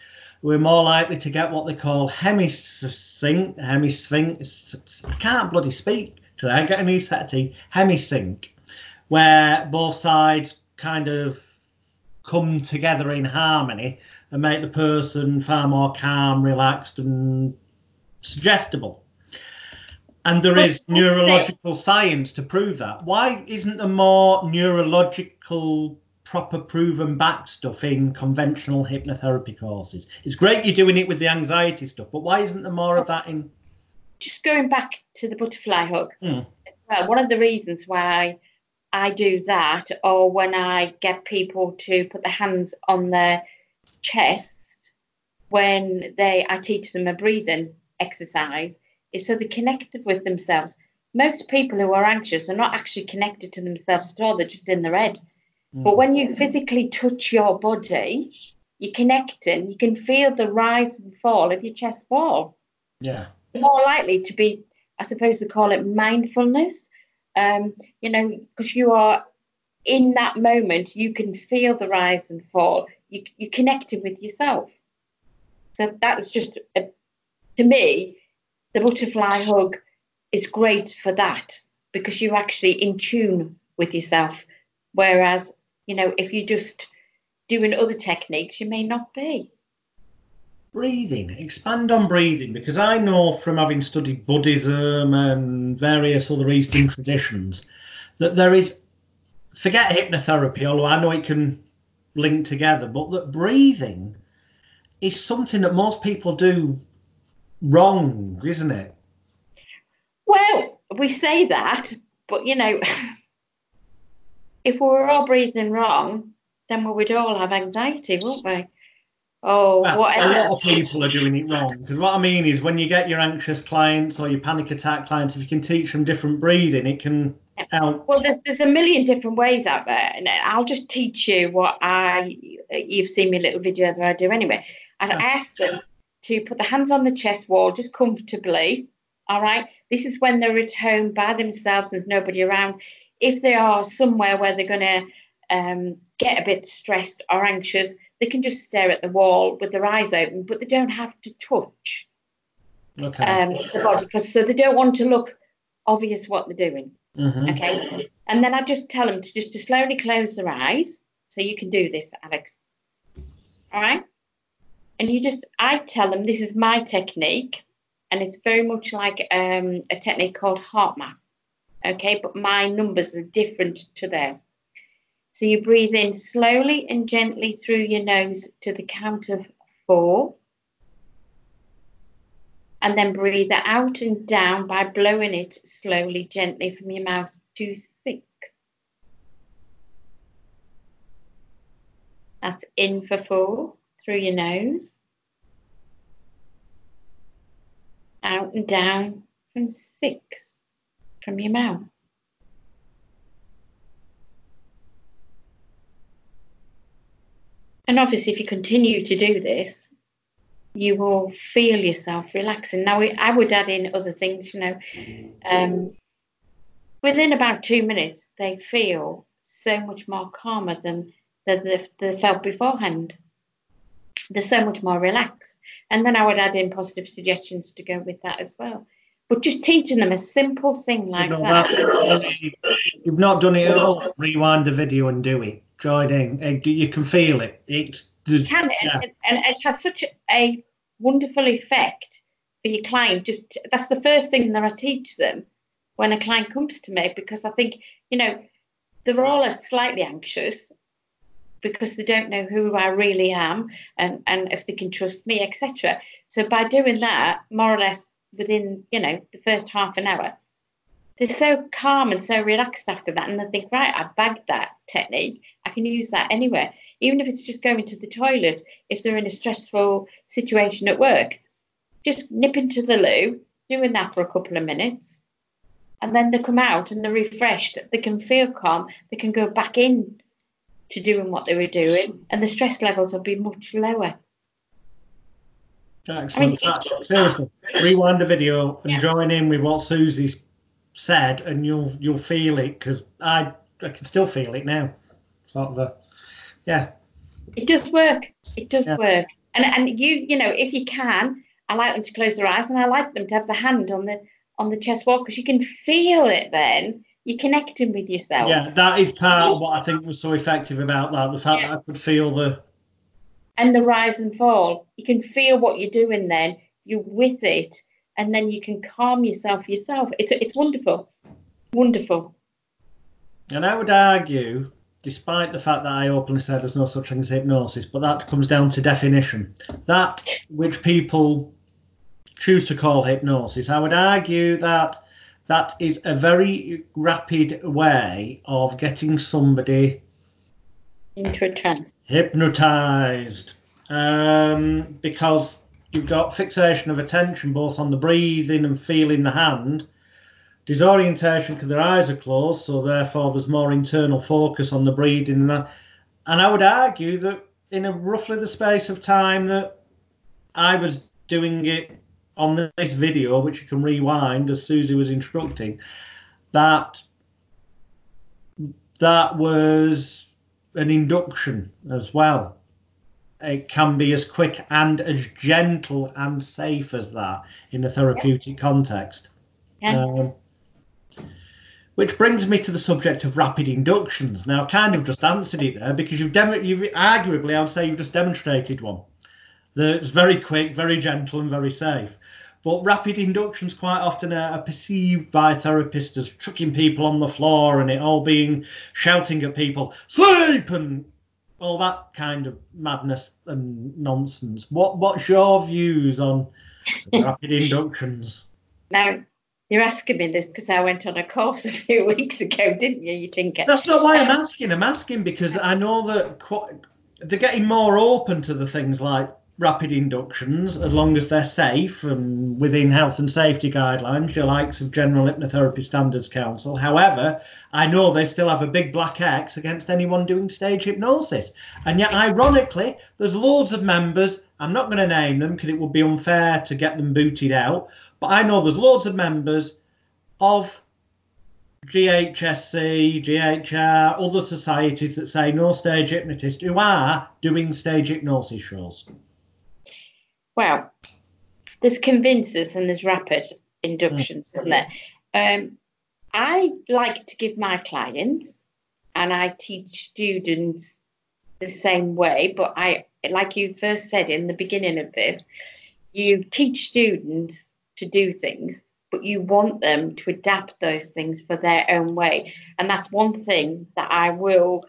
we're more likely to get what they call hemisync, hemisync, I can't bloody speak today, I get a new set of teeth, hemisync, where both sides kind of come together in harmony and make the person far more calm, relaxed, and suggestible. And there is neurological science to prove that. Why isn't there more neurological, proper proven back stuff in conventional hypnotherapy courses? It's great you're doing it with the anxiety stuff, but why isn't there more of that in? Just going back to the butterfly hug. Mm. Well, one of the reasons why I do that, or when I get people to put their hands on their chest when they I teach them a breathing exercise, is so they're connected with themselves. Most people who are anxious are not actually connected to themselves at all, they're just in their head. But when you physically touch your body, you're connecting, you can feel the rise and fall of your chest wall. Yeah. More likely to be, I suppose they call it mindfulness. Um, you know, because you are in that moment, you can feel the rise and fall. You, you're connected with yourself. So that was just, a, to me, the butterfly hug is great for that because you're actually in tune with yourself. Whereas, you know, if you're just doing other techniques, you may not be. Breathing, expand on breathing, because I know from having studied Buddhism and various other Eastern traditions that there is, forget hypnotherapy, although I know it can link together, but that breathing is something that most people do wrong, isn't it? Well, we say that, but you know, if we were all breathing wrong, then we would all have anxiety, wouldn't we? Oh, Well, a lot of people are doing it wrong. Because what I mean is, when you get your anxious clients or your panic attack clients, if you can teach them different breathing, it can help. Well, there's there's a million different ways out there, and I'll just teach you what I. You've seen me little video that I do anyway. I Yeah. ask them to put the hands on the chest wall, just comfortably. All right. This is when they're at home by themselves. There's nobody around. If they are somewhere where they're gonna um, get a bit stressed or anxious, they can just stare at the wall with their eyes open, but they don't have to touch Okay. um, the body because so they don't want to look obvious what they're doing. Mhm. Okay. And then I just tell them to just to slowly close their eyes. So you can do this, Alex. All right. And you just, I tell them this is my technique, and it's very much like um, a technique called HeartMath. Okay. But my numbers are different to theirs. So you breathe in slowly and gently through your nose to the count of four. And then breathe out and down by blowing it slowly, gently from your mouth to six. That's in for four through your nose. Out and down from six from your mouth. And obviously, if you continue to do this, you will feel yourself relaxing. Now, I would add in other things, you know. Um, within about two minutes, they feel so much more calmer than, than they, they felt beforehand. They're so much more relaxed. And then I would add in positive suggestions to go with that as well. But just teaching them a simple thing like You know, that. You've not done it at all. Rewind the video and do it. Eh, You can feel it. It's the, can yeah. and, and it has such a wonderful effect for your client just that's the first thing that i teach them when a client comes to me because i think you know they're all slightly anxious because they don't know who i really am and and if they can trust me etc so by doing that more or less within you know the first half an hour they're so calm and so relaxed after that and they think right i bagged that technique can use that anywhere even if it's just going to the toilet, if they're in a stressful situation at work, just nip into the loo, doing that for a couple of minutes, and then they come out and they're refreshed. They can feel calm. They can go back in to doing what they were doing, and the stress levels will be much lower. Excellent. I mean, Seriously, rewind the video and yeah. join in with what Susie's said, and you'll you'll feel it because I I can still feel it now. Sort of a, yeah. It does work. It does yeah. work. And and you you know if you can, I like them to close their eyes, and I like them to have the hand on the on the chest wall because you can feel it then. You're connecting with yourself. Yeah, that is part of what I think was so effective about that. The fact yeah. that I could feel the and the rise and fall. You can feel what you're doing then. You're with it, and then you can calm yourself yourself. It's it's wonderful, wonderful. And I would argue, despite the fact that I openly said there's no such thing as hypnosis, but that comes down to definition. That which people choose to call hypnosis, I would argue that that is a very rapid way of getting somebody into a trance hypnotized um, because you've got fixation of attention both on the breathing and feeling the hand disorientation because their eyes are closed so therefore there's more internal focus on the breathing and that and i would argue that in a roughly the space of time that i was doing it on this video which you can rewind as susie was instructing that that was an induction as well. It can be as quick and as gentle and safe as that in a therapeutic context. Yeah. Um, which brings me to the subject of rapid inductions. Now, I've kind of just answered it there because you've, dem- you've arguably, I would say, you've just demonstrated one that's very quick, very gentle, and very safe. But rapid inductions quite often are, perceived by therapists as chucking people on the floor and it all being shouting at people, sleep, and all that kind of madness and nonsense. What What's your views on rapid inductions? Now, you're asking me this because I went on a course a few weeks ago, didn't you, you Tinker? That's not why I'm um, asking. I'm asking because I know that quite, they're getting more open to the things like rapid inductions as long as they're safe and within health and safety guidelines, your likes of General Hypnotherapy Standards Council. However, I know they still have a big black X against anyone doing stage hypnosis. And yet, ironically, there's loads of members, I'm not going to name them because it would be unfair to get them booted out, but I know there's loads of members of GHSC, GHR, other societies that say no stage hypnotist who are doing stage hypnosis shows. Well, there's convincers and there's rapid inductions, mm. isn't there? Um, I like to give my clients, and I teach students the same way, but I, like you first said in the beginning of this, you teach students to do things, but you want them to adapt those things for their own way. And that's one thing that I will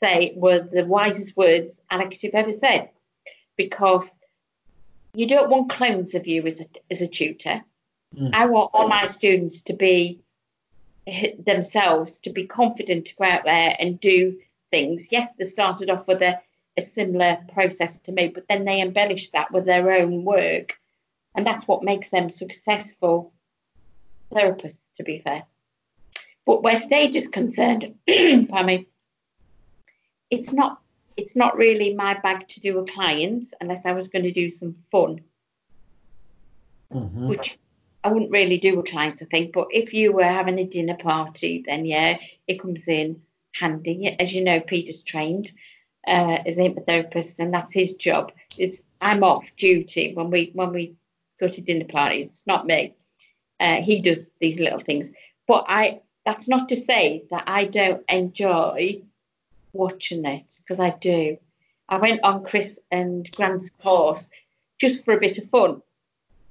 say were the wisest words Alex you've ever said, because you don't want clones of you as a, as a tutor. Mm. I want all my students to be themselves, to be confident to go out there and do things. Yes, they started off with a, a similar process to me, but then they embellish that with their own work. And that's what makes them successful therapists, to be fair. But where stage is concerned, pardon me, it's not it's not really my bag to do with clients unless I was going to do some fun, mm-hmm. which I wouldn't really do with clients, I think. But if you were having a dinner party, then yeah, it comes in handy. As you know, Peter's trained uh, as a hypnotherapist, and that's his job. It's I'm off duty when we when we go to dinner parties. It's not me. Uh, he does these little things, but I. That's not to say that I don't enjoy watching it because I do. I went on Chris and Grant's course just for a bit of fun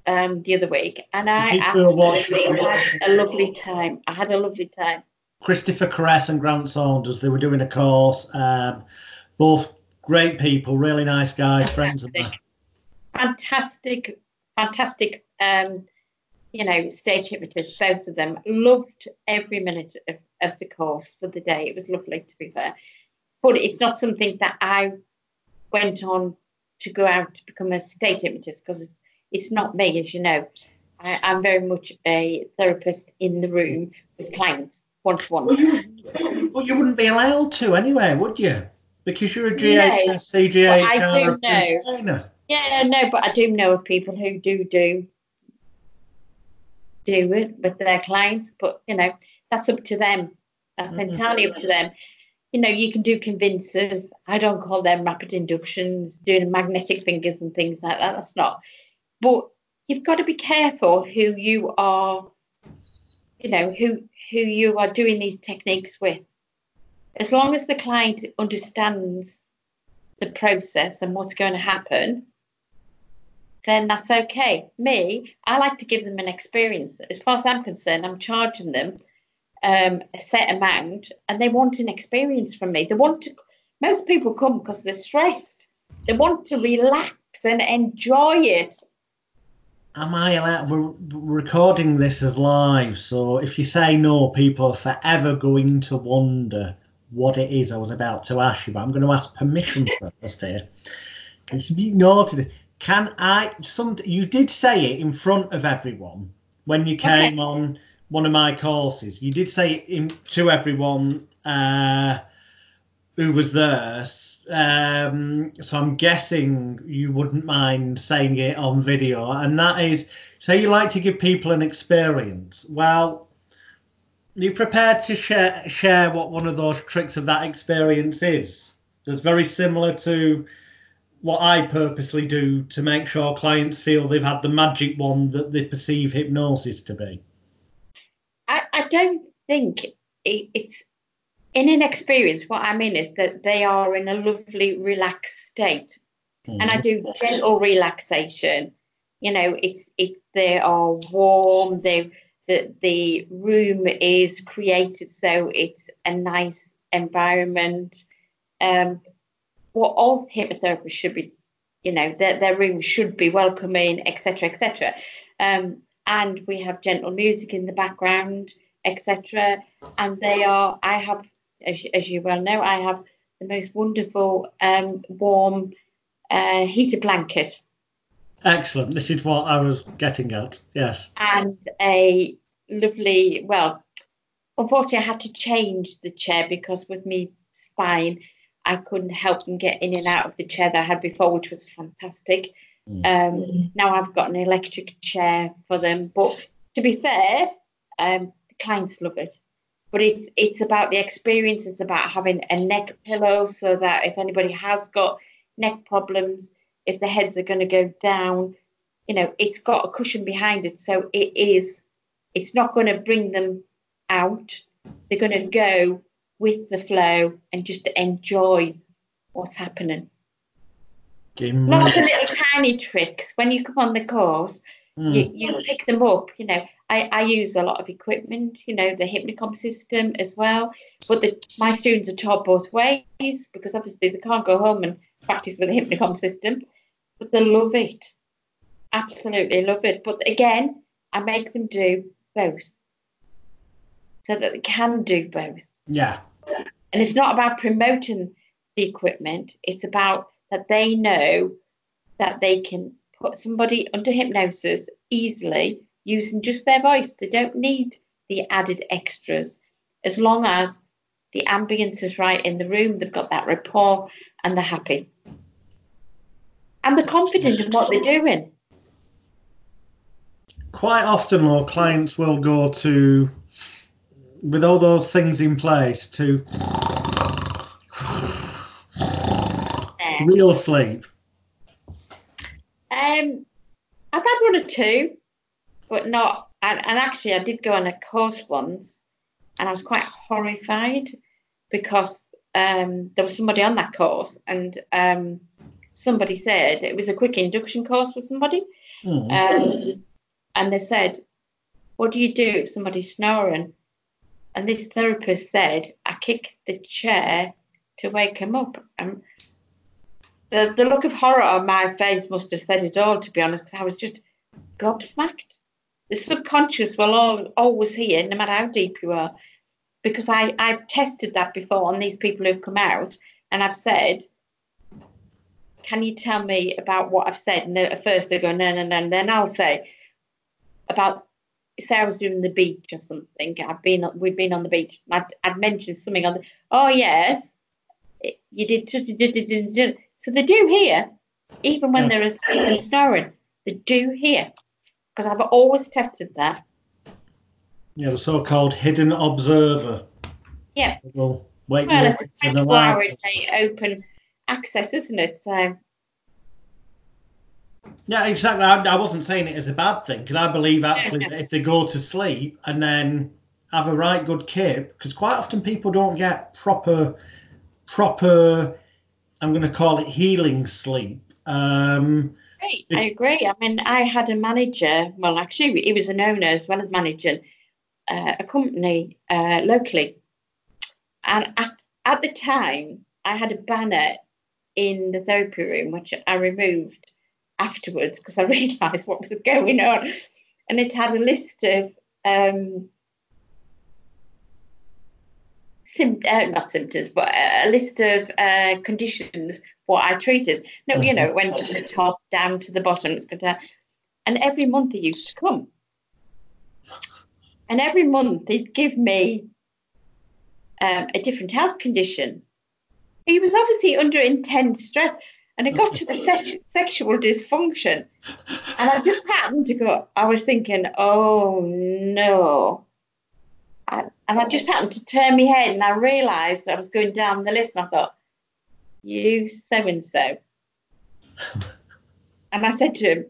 um, the other week, and I absolutely had a lovely time. I had a lovely time. Christopher Caress and Grant Saunders, they were doing a course. Um, both great people, really nice guys, fantastic. friends of mine. Fantastic, fantastic. Um, you know, stage hypnotists, both of them. Loved every minute of, of the course for the day. It was lovely, to be fair but it's not something that I went on to go out to become a state hypnotist because it's, it's not me, as you know. I, I'm very much a therapist in the room with clients, one to one. Well, you, wouldn't be allowed to anyway, would you? Because you're a GHS, No, CGHR but I do know. trainer. Yeah, no, but I do know of people who do do do it with their clients, but you know that's up to them. That's Mhm. entirely up to them. You know, you can do convincers. I don't call them rapid inductions, doing magnetic fingers and things like that. That's not. But you've got to be careful who you are. You know who who you are doing these techniques with. As long as the client understands the process and what's going to happen, then that's okay. Me, I like to give them an experience. As far as I'm concerned, I'm charging them um, a set amount and they want an experience from me. They want to, most people come because they're stressed. They want to relax and enjoy it. Am I allowed? We're recording this as live, so if you say no, people are forever going to wonder what it is I was about to ask you. But I'm going to ask permission first here. Because you noted, can I? Some you did say it in front of everyone when you came on one of my courses. You did say it in, to everyone uh, who was there. Um, so I'm guessing you wouldn't mind saying it on video, and that is, say you like to give people an experience. Well, you prepared to share share what one of those tricks of that experience is? That's very similar to what I purposely do to make sure clients feel they've had the magic one that they perceive hypnosis to be. I, I don't think it, it's in an experience. What I mean is that they are in a lovely, relaxed state, and I do gentle relaxation. You know, it's it's they are warm. They the the room is created so it's a nice environment. Um, what all hypnotherapists should be, you know, their their room should be welcoming, etc., etc. Um, and we have gentle music in the background, etc. And they are, I have, as, you- as you well know, I have the most wonderful um, warm uh, heated blanket Excellent. This is what I was getting at. Yes. and a lovely, well, unfortunately, I had to change the chair because with me spine, I couldn't help them get in and out of the chair that I had before, which was fantastic. Um, now I've got an electric chair for them, but to be fair, um, the clients love it. But it's it's about the experience. It's about having a neck pillow so that if anybody has got neck problems, if the heads are going to go down, you know, it's got a cushion behind it, so it is. It's not going to bring them out. They're going to go with the flow and just enjoy what's happening. Give me- Lots of little tiny tricks. When you come on the course, Mm. you, you pick them up. You know, I, I use a lot of equipment, you know, the Hypnicom system as well. But the, my students are taught both ways because obviously they can't go home and practice with the Hypnicom system, but they love it. Absolutely love it. But again, I make them do both so that they can do both. Yeah. And it's not about promoting the equipment, it's about that they know that they can put somebody under hypnosis easily using just their voice. They don't need the added extras as long as the ambience is right in the room, they've got that rapport and they're happy. And they're confident in what they're doing. Quite often, our clients will go to, with all those things in place, to real sleep. Um, I've had one or two, but not. And, and actually, I did go on a course once, and I was quite horrified because um, there was somebody on that course, and um, somebody said it was a quick induction course with somebody, Mm. um, and they said, "What do you do if somebody's snoring?" And this therapist said, "I kicked the chair to wake him up." And the the look of horror on my face must have said it all, to be honest, because I was just gobsmacked. The subconscious will all, always hear, no matter how deep you are, because I I've tested that before on these people who've come out, and I've said, can you tell me about what I've said? And at first they go, no, no, no. And then I'll say about say I was doing the beach or something. I've been we've been on the beach. I'd, I'd mentioned something on the. Oh yes, you did. So they do hear, even when they're asleep and snoring. They do hear, because I've always tested that. Yeah, the so-called hidden observer. Yeah. Well, wait. Well, it's a 24-hour open access, isn't it? So. Yeah, exactly. I, I wasn't saying it as a bad thing because I believe actually that if they go to sleep and then have a right good kip, because quite often people don't get proper, proper, I'm going to call it healing sleep. Um, Right, I agree. I mean, I had a manager. Well, actually, he was an owner as well as managing uh, a company uh, locally, and at at the time, I had a banner in the therapy room which I removed afterwards because I realised what was going on, and it had a list of um, sim- uh, not symptoms, but a list of uh, conditions what I treated. No, you know, it went from the top down to the bottom. And every month he used to come. And every month he'd give me um, a different health condition. He was obviously under intense stress, and it got to the se- sexual dysfunction. And I just happened to go, I was thinking, oh no. And I just happened to turn my head and I realised I was going down the list and I thought, you so and so. And I said to him,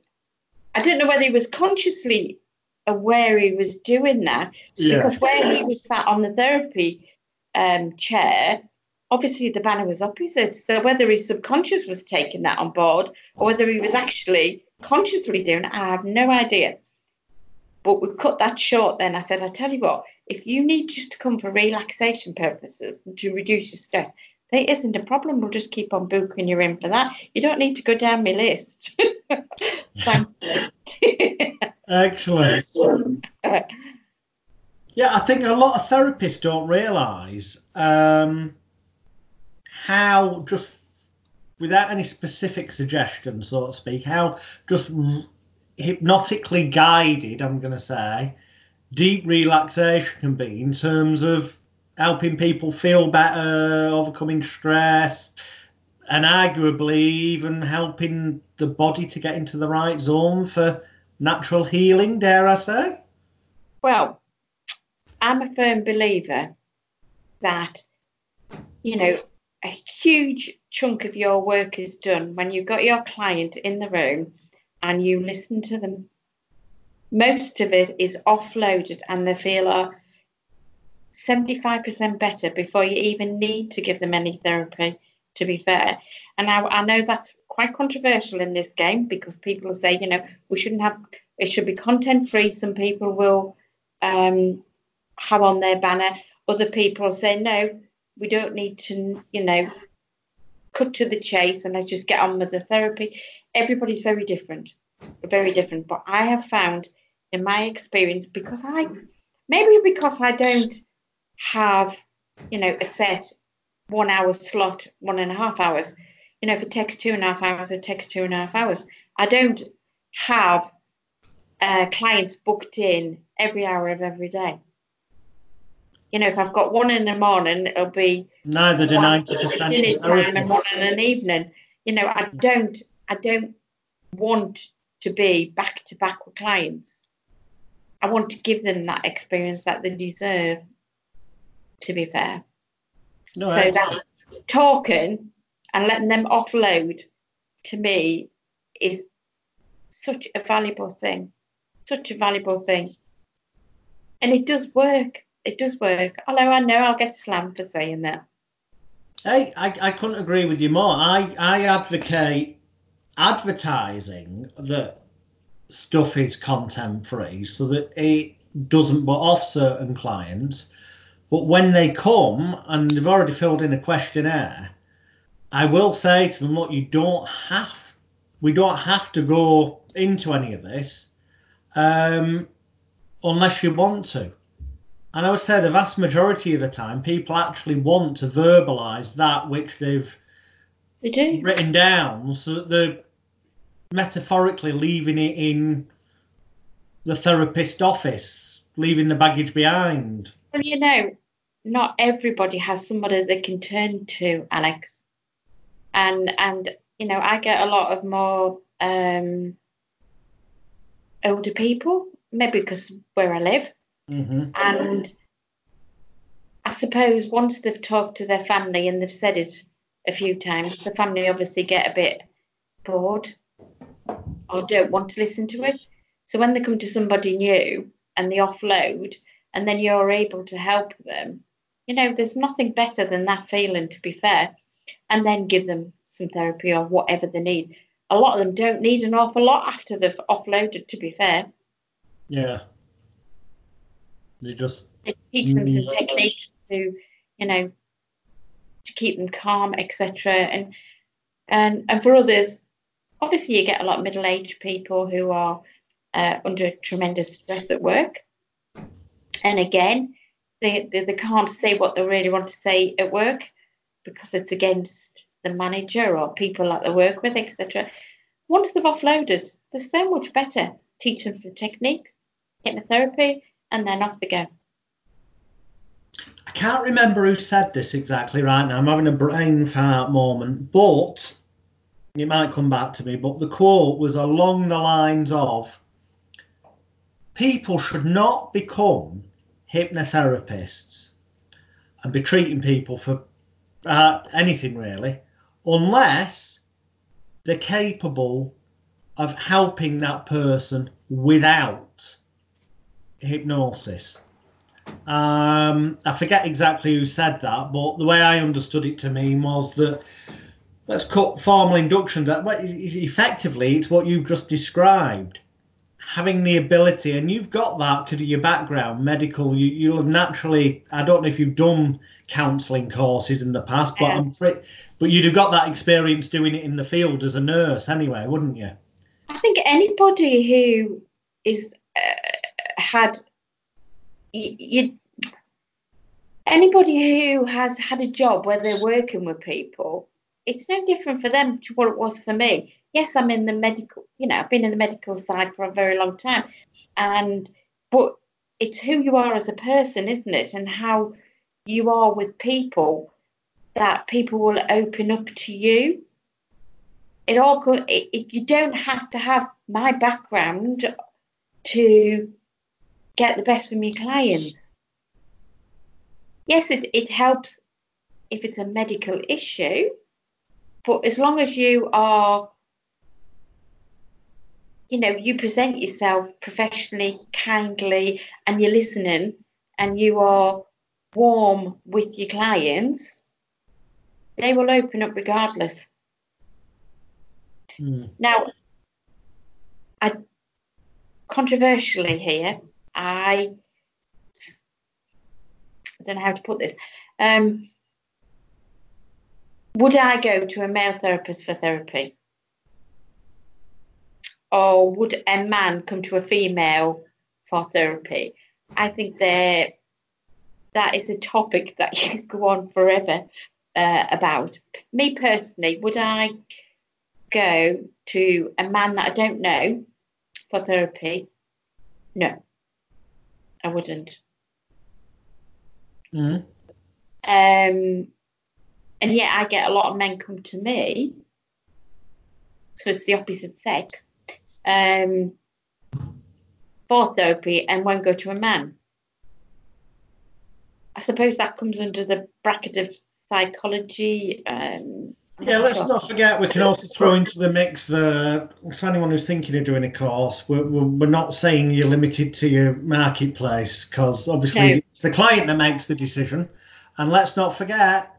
I don't know whether he was consciously aware he was doing that yeah. because where he was sat on the therapy um, chair, obviously the banner was opposite. So whether his subconscious was taking that on board or whether he was actually consciously doing it, I have no idea. But we cut that short then. I said, I tell you what, if you need just to come for relaxation purposes to reduce your stress, there isn't a problem. We'll just keep on booking you in for that. You don't need to go down my list. Excellent. yeah, I think a lot of therapists don't realise um, how just without any specific suggestion, so to speak, how just hypnotically guided, I'm going to say, deep relaxation can be in terms of helping people feel better, overcoming stress, and arguably even helping the body to get into the right zone for natural healing, dare I say? Well, I'm a firm believer that, you know, a huge chunk of your work is done when you've got your client in the room and you listen to them. Most of it is offloaded and they feel are 75% better before you even need to give them any therapy, to be fair. And I, I know that's quite controversial in this game because people say, you know, we shouldn't have, it should be content free. Some people will um, have on their banner. Other people say, no, we don't need to, you know, cut to the chase and let's just get on with the therapy. Everybody's very different, very different. But I have found in my experience, because I, maybe because I don't have, you know, a set one hour slot, one and a half hours. You know, if it takes two and a half hours, it takes two and a half hours. I don't have uh, clients booked in every hour of every day. You know, if I've got one in the morning, it'll be neither do ninety percent dinner time and one in an evening. You know, I don't, I don't want to be back to back with clients. I want to give them that experience that they deserve to be fair. No, so that talking and letting them offload to me is such a valuable thing. Such a valuable thing. And it does work. It does work. Although I know I'll get slammed for saying that. Hey, I, I couldn't agree with you more. I, I advocate advertising that stuff is content free so that it doesn't put off certain clients but when they come and they've already filled in a questionnaire, I will say to them, look, you don't have, we don't have to go into any of this um, unless you want to. And I would say the vast majority of the time, people actually want to verbalise that which they've They do. written down, so that they're metaphorically leaving it in the therapist office, leaving the baggage behind. Well, you know, not everybody has somebody they can turn to, Alex. And and you know, I get a lot of more um, older people, maybe because where I live, hmm and I suppose once they've talked to their family and they've said it a few times, the family obviously get a bit bored or don't want to listen to it. So when they come to somebody new and they offload, and then you're able to help them, you know, there's nothing better than that feeling, to be fair, and then give them some therapy or whatever they need. A lot of them don't need an awful lot after they've offloaded, to be fair. Yeah. They just It teach them some techniques to, you know, to keep them calm, etc. And and and for others, obviously you get a lot of middle-aged people who are uh, under tremendous stress at work, and again, they, they they can't say what they really want to say at work because it's against the manager or people that they work with, etc. Once they've offloaded, they're so much better. Teach them some techniques, hypnotherapy, and then off they go. I can't remember who said this exactly right now. I'm having a brain fart moment, but it might come back to me. But the quote was along the lines of people should not become hypnotherapists and be treating people for uh, anything really unless they're capable of helping that person without hypnosis. Um, I forget exactly who said that, but the way I understood it to mean was that let's cut formal inductions. That effectively, it's what you've just described. Having the ability, and you've got that because of your background, medical. You, you'll have naturally. I don't know if you've done counselling courses in the past, but. I'm pretty, but you'd have got that experience doing it in the field as a nurse anyway, wouldn't you? I think anybody who is had you, you anybody who has had a job where they're working with people, it's no different for them to what it was for me. Yes, I'm in the medical, you know, I've been in the medical side for a very long time, and but it's who you are as a person, isn't it, and how you are with people that people will open up to you it all it, it, you don't have to have my background to get the best from your clients. Yes, it, it helps if it's a medical issue, but as long as you are, you know, you present yourself professionally, kindly, and you're listening and you are warm with your clients, they will open up regardless. Mm. Now, I controversially here, I don't know how to put this. Um, would I go to a male therapist for therapy? Or would a man come to a female for therapy? I think there that is a topic that you could go on forever uh, about. Me personally, would I go to a man that I don't know for therapy? No, I wouldn't. Mm. Um, and yet I get a lot of men come to me, so it's the opposite sex, um, for therapy and won't go to a man. I suppose that comes under the bracket of psychology. Um, Yeah, let's not forget we can also throw into the mix the for anyone who's thinking of doing a course, we're, we're, not saying you're limited to your marketplace because obviously No. it's the client that makes the decision. And let's not forget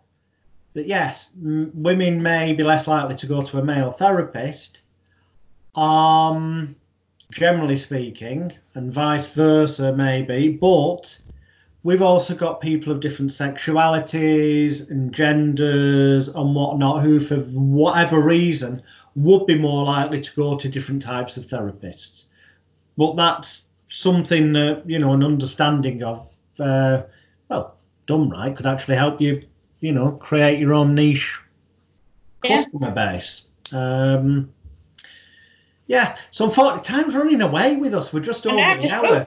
that yes, m- women may be less likely to go to a male therapist, um, generally speaking, and vice versa maybe, but we've also got people of different sexualities and genders and whatnot who, for whatever reason, would be more likely to go to different types of therapists. But that's something that, you know, an understanding of uh, well, done right, could actually help you, you know, create your own niche Yeah. customer base. Um, yeah, so unfortunately, time's running away with us. We're just over the hour.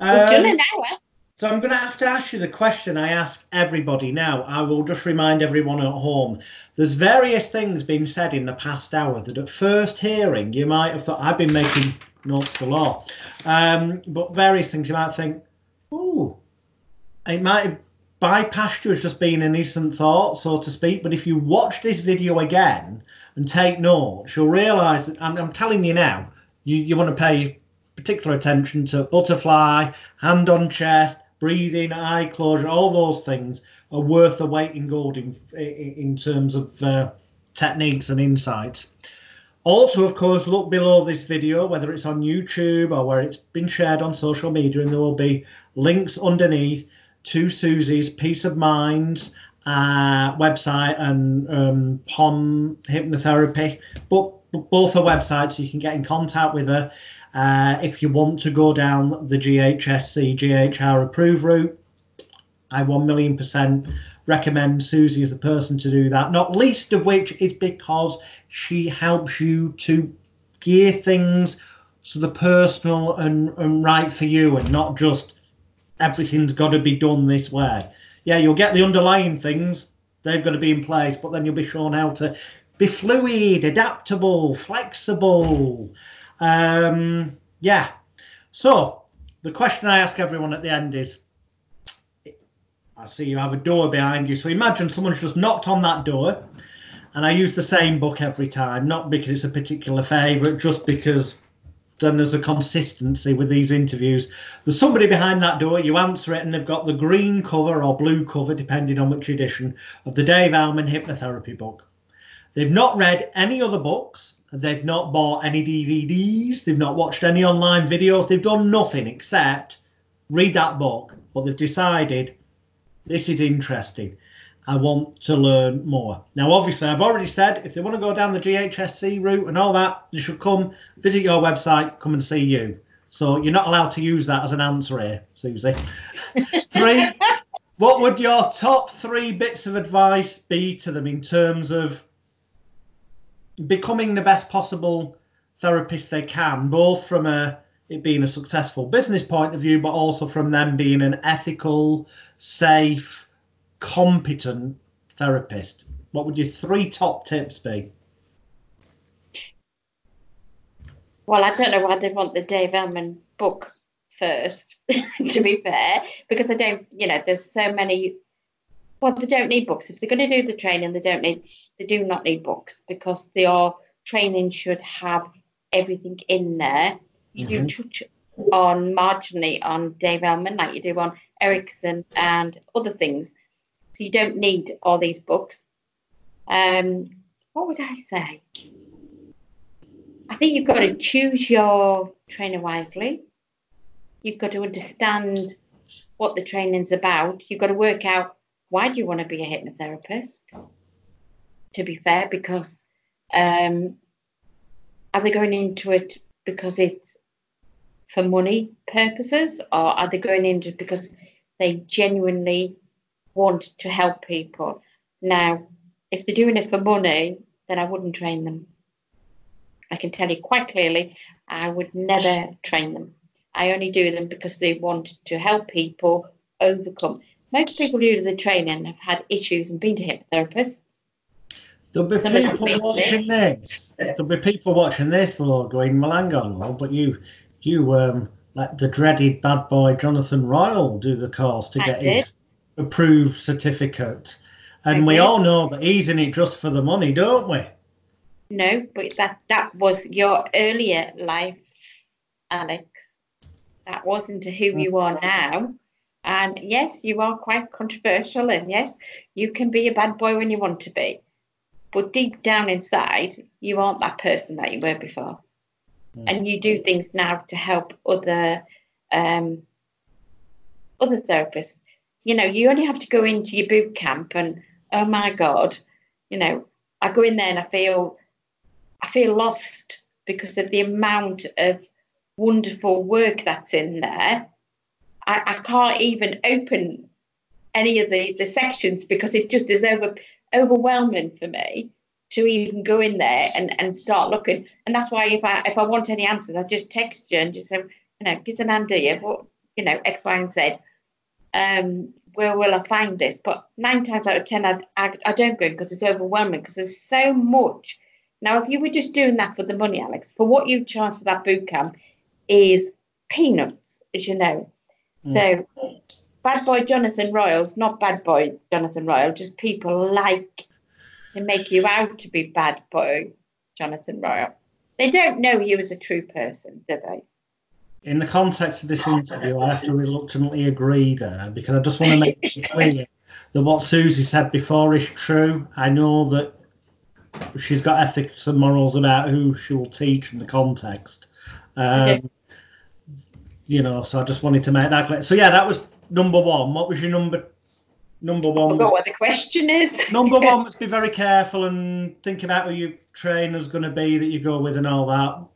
done Um, an hour. So I'm going to have to ask you the question I ask everybody now. I will just remind everyone at home. There's various things being said in the past hour that at first hearing you might have thought I've been making notes galore. Um, but various things you might think, oh, it might have bypassed you as just being an innocent thought, so to speak. But if you watch this video again and take notes, you'll realise that I'm, I'm telling you now, you, you want to pay particular attention to butterfly, hand on chest, breathing, eye closure, all those things are worth the weight in gold in, in, terms of uh, techniques and insights. Also, of course, look below this video, whether it's on YouTube or where it's been shared on social media, and there will be links underneath to Susie's Peace of Minds uh, website and um, POM Hypnotherapy. But, both are websites, you can get in contact with her uh, if you want to go down the GHSC, GHR approved route. I 1 million percent recommend Susie as the person to do that, not least of which is because she helps you to gear things so the personal and, and right for you and not just everything's got to be done this way. Yeah, you'll get the underlying things, they've got to be in place, but then you'll be shown how to be fluid, adaptable, flexible. Um, yeah. So the question I ask everyone at the end is I see you have a door behind you. So imagine someone's just knocked on that door, and I use the same book every time, not because it's a particular favourite, just because then there's a consistency with these interviews. There's somebody behind that door, you answer it, and they've got the green cover or blue cover, depending on which edition, of the Dave Elman hypnotherapy book. They've not read any other books. They've not bought any DVDs. They've not watched any online videos. They've done nothing except read that book. But they've decided this is interesting. I want to learn more. Now, obviously, I've already said if they want to go down the GHSC route and all that, they should come visit your website, come and see you. So you're not allowed to use that as an answer here, Susie. three. What would your top three bits of advice be to them in terms of becoming the best possible therapist they can, both from a it being a successful business point of view, but also from them being an ethical, safe, competent therapist. What would your three top tips be? Well, I don't know why they want the Dave Elman book first, to be fair, because I don't, you know, there's so many. Well, they don't need books. If they're going to do the training, they don't need, they do not need books because their training should have everything in there. You Mhm. do touch on marginally on Dave Elman, like you do on Erickson and other things. So you don't need all these books. Um, what would I say? I think you've got to choose your trainer wisely. You've got to understand what the training's about. You've got to work out why do you want to be a hypnotherapist. To be fair, because um, are they going into it because it's for money purposes, or are they going into it because they genuinely want to help people? Now, if they're doing it for money, then I wouldn't train them. I can tell you quite clearly, I would never train them. I only do them because they want to help people overcome. Most people who do the training have had issues and been to hypnotherapists. There'll be Some people watching this. There'll be people watching this, Lord, going, well, hang on, Lord, but you, you um, let the dreaded bad boy Jonathan Royle do the course to I get did. his approved certificate. And I we did. all know that he's in it just for the money, don't we? No, but that that was your earlier life, Alex. That wasn't who you are now. And yes, you are quite controversial, and yes, you can be a bad boy when you want to be. But deep down inside, you aren't that person that you were before. Mm. And you do things now to help other um, other therapists. You know, you only have to go into your boot camp and oh my God, you know, I go in there and I feel I feel lost because of the amount of wonderful work that's in there. I, I can't even open any of the, the sections because it just is over overwhelming for me to even go in there and, and start looking. And that's why if I if I want any answers, I just text you and just say, you know, give an idea what you know X, Y, and Z. Um, where will I find this? But nine times out of ten, I, I, I don't go because it's overwhelming because there's so much. Now, if you were just doing that for the money, Alex, for what you charge for that boot camp is peanuts, as you know. Mm. So, bad boy Jonathan Royle's, not bad boy Jonathan Royle, just people like to make you out to be bad boy Jonathan Royle. They don't know you as a true person, do they? in the context of this interview, I have to reluctantly agree there because I just want to make it clear that what Susie said before is true. I know that she's got ethics and morals about who she will teach in the context. Um, okay. You know, so I just wanted to make that clear. So yeah, that was number one. What was your number? Number one. I forgot what the question is. number one was be very careful and think about who your trainer's going to be that you go with and all that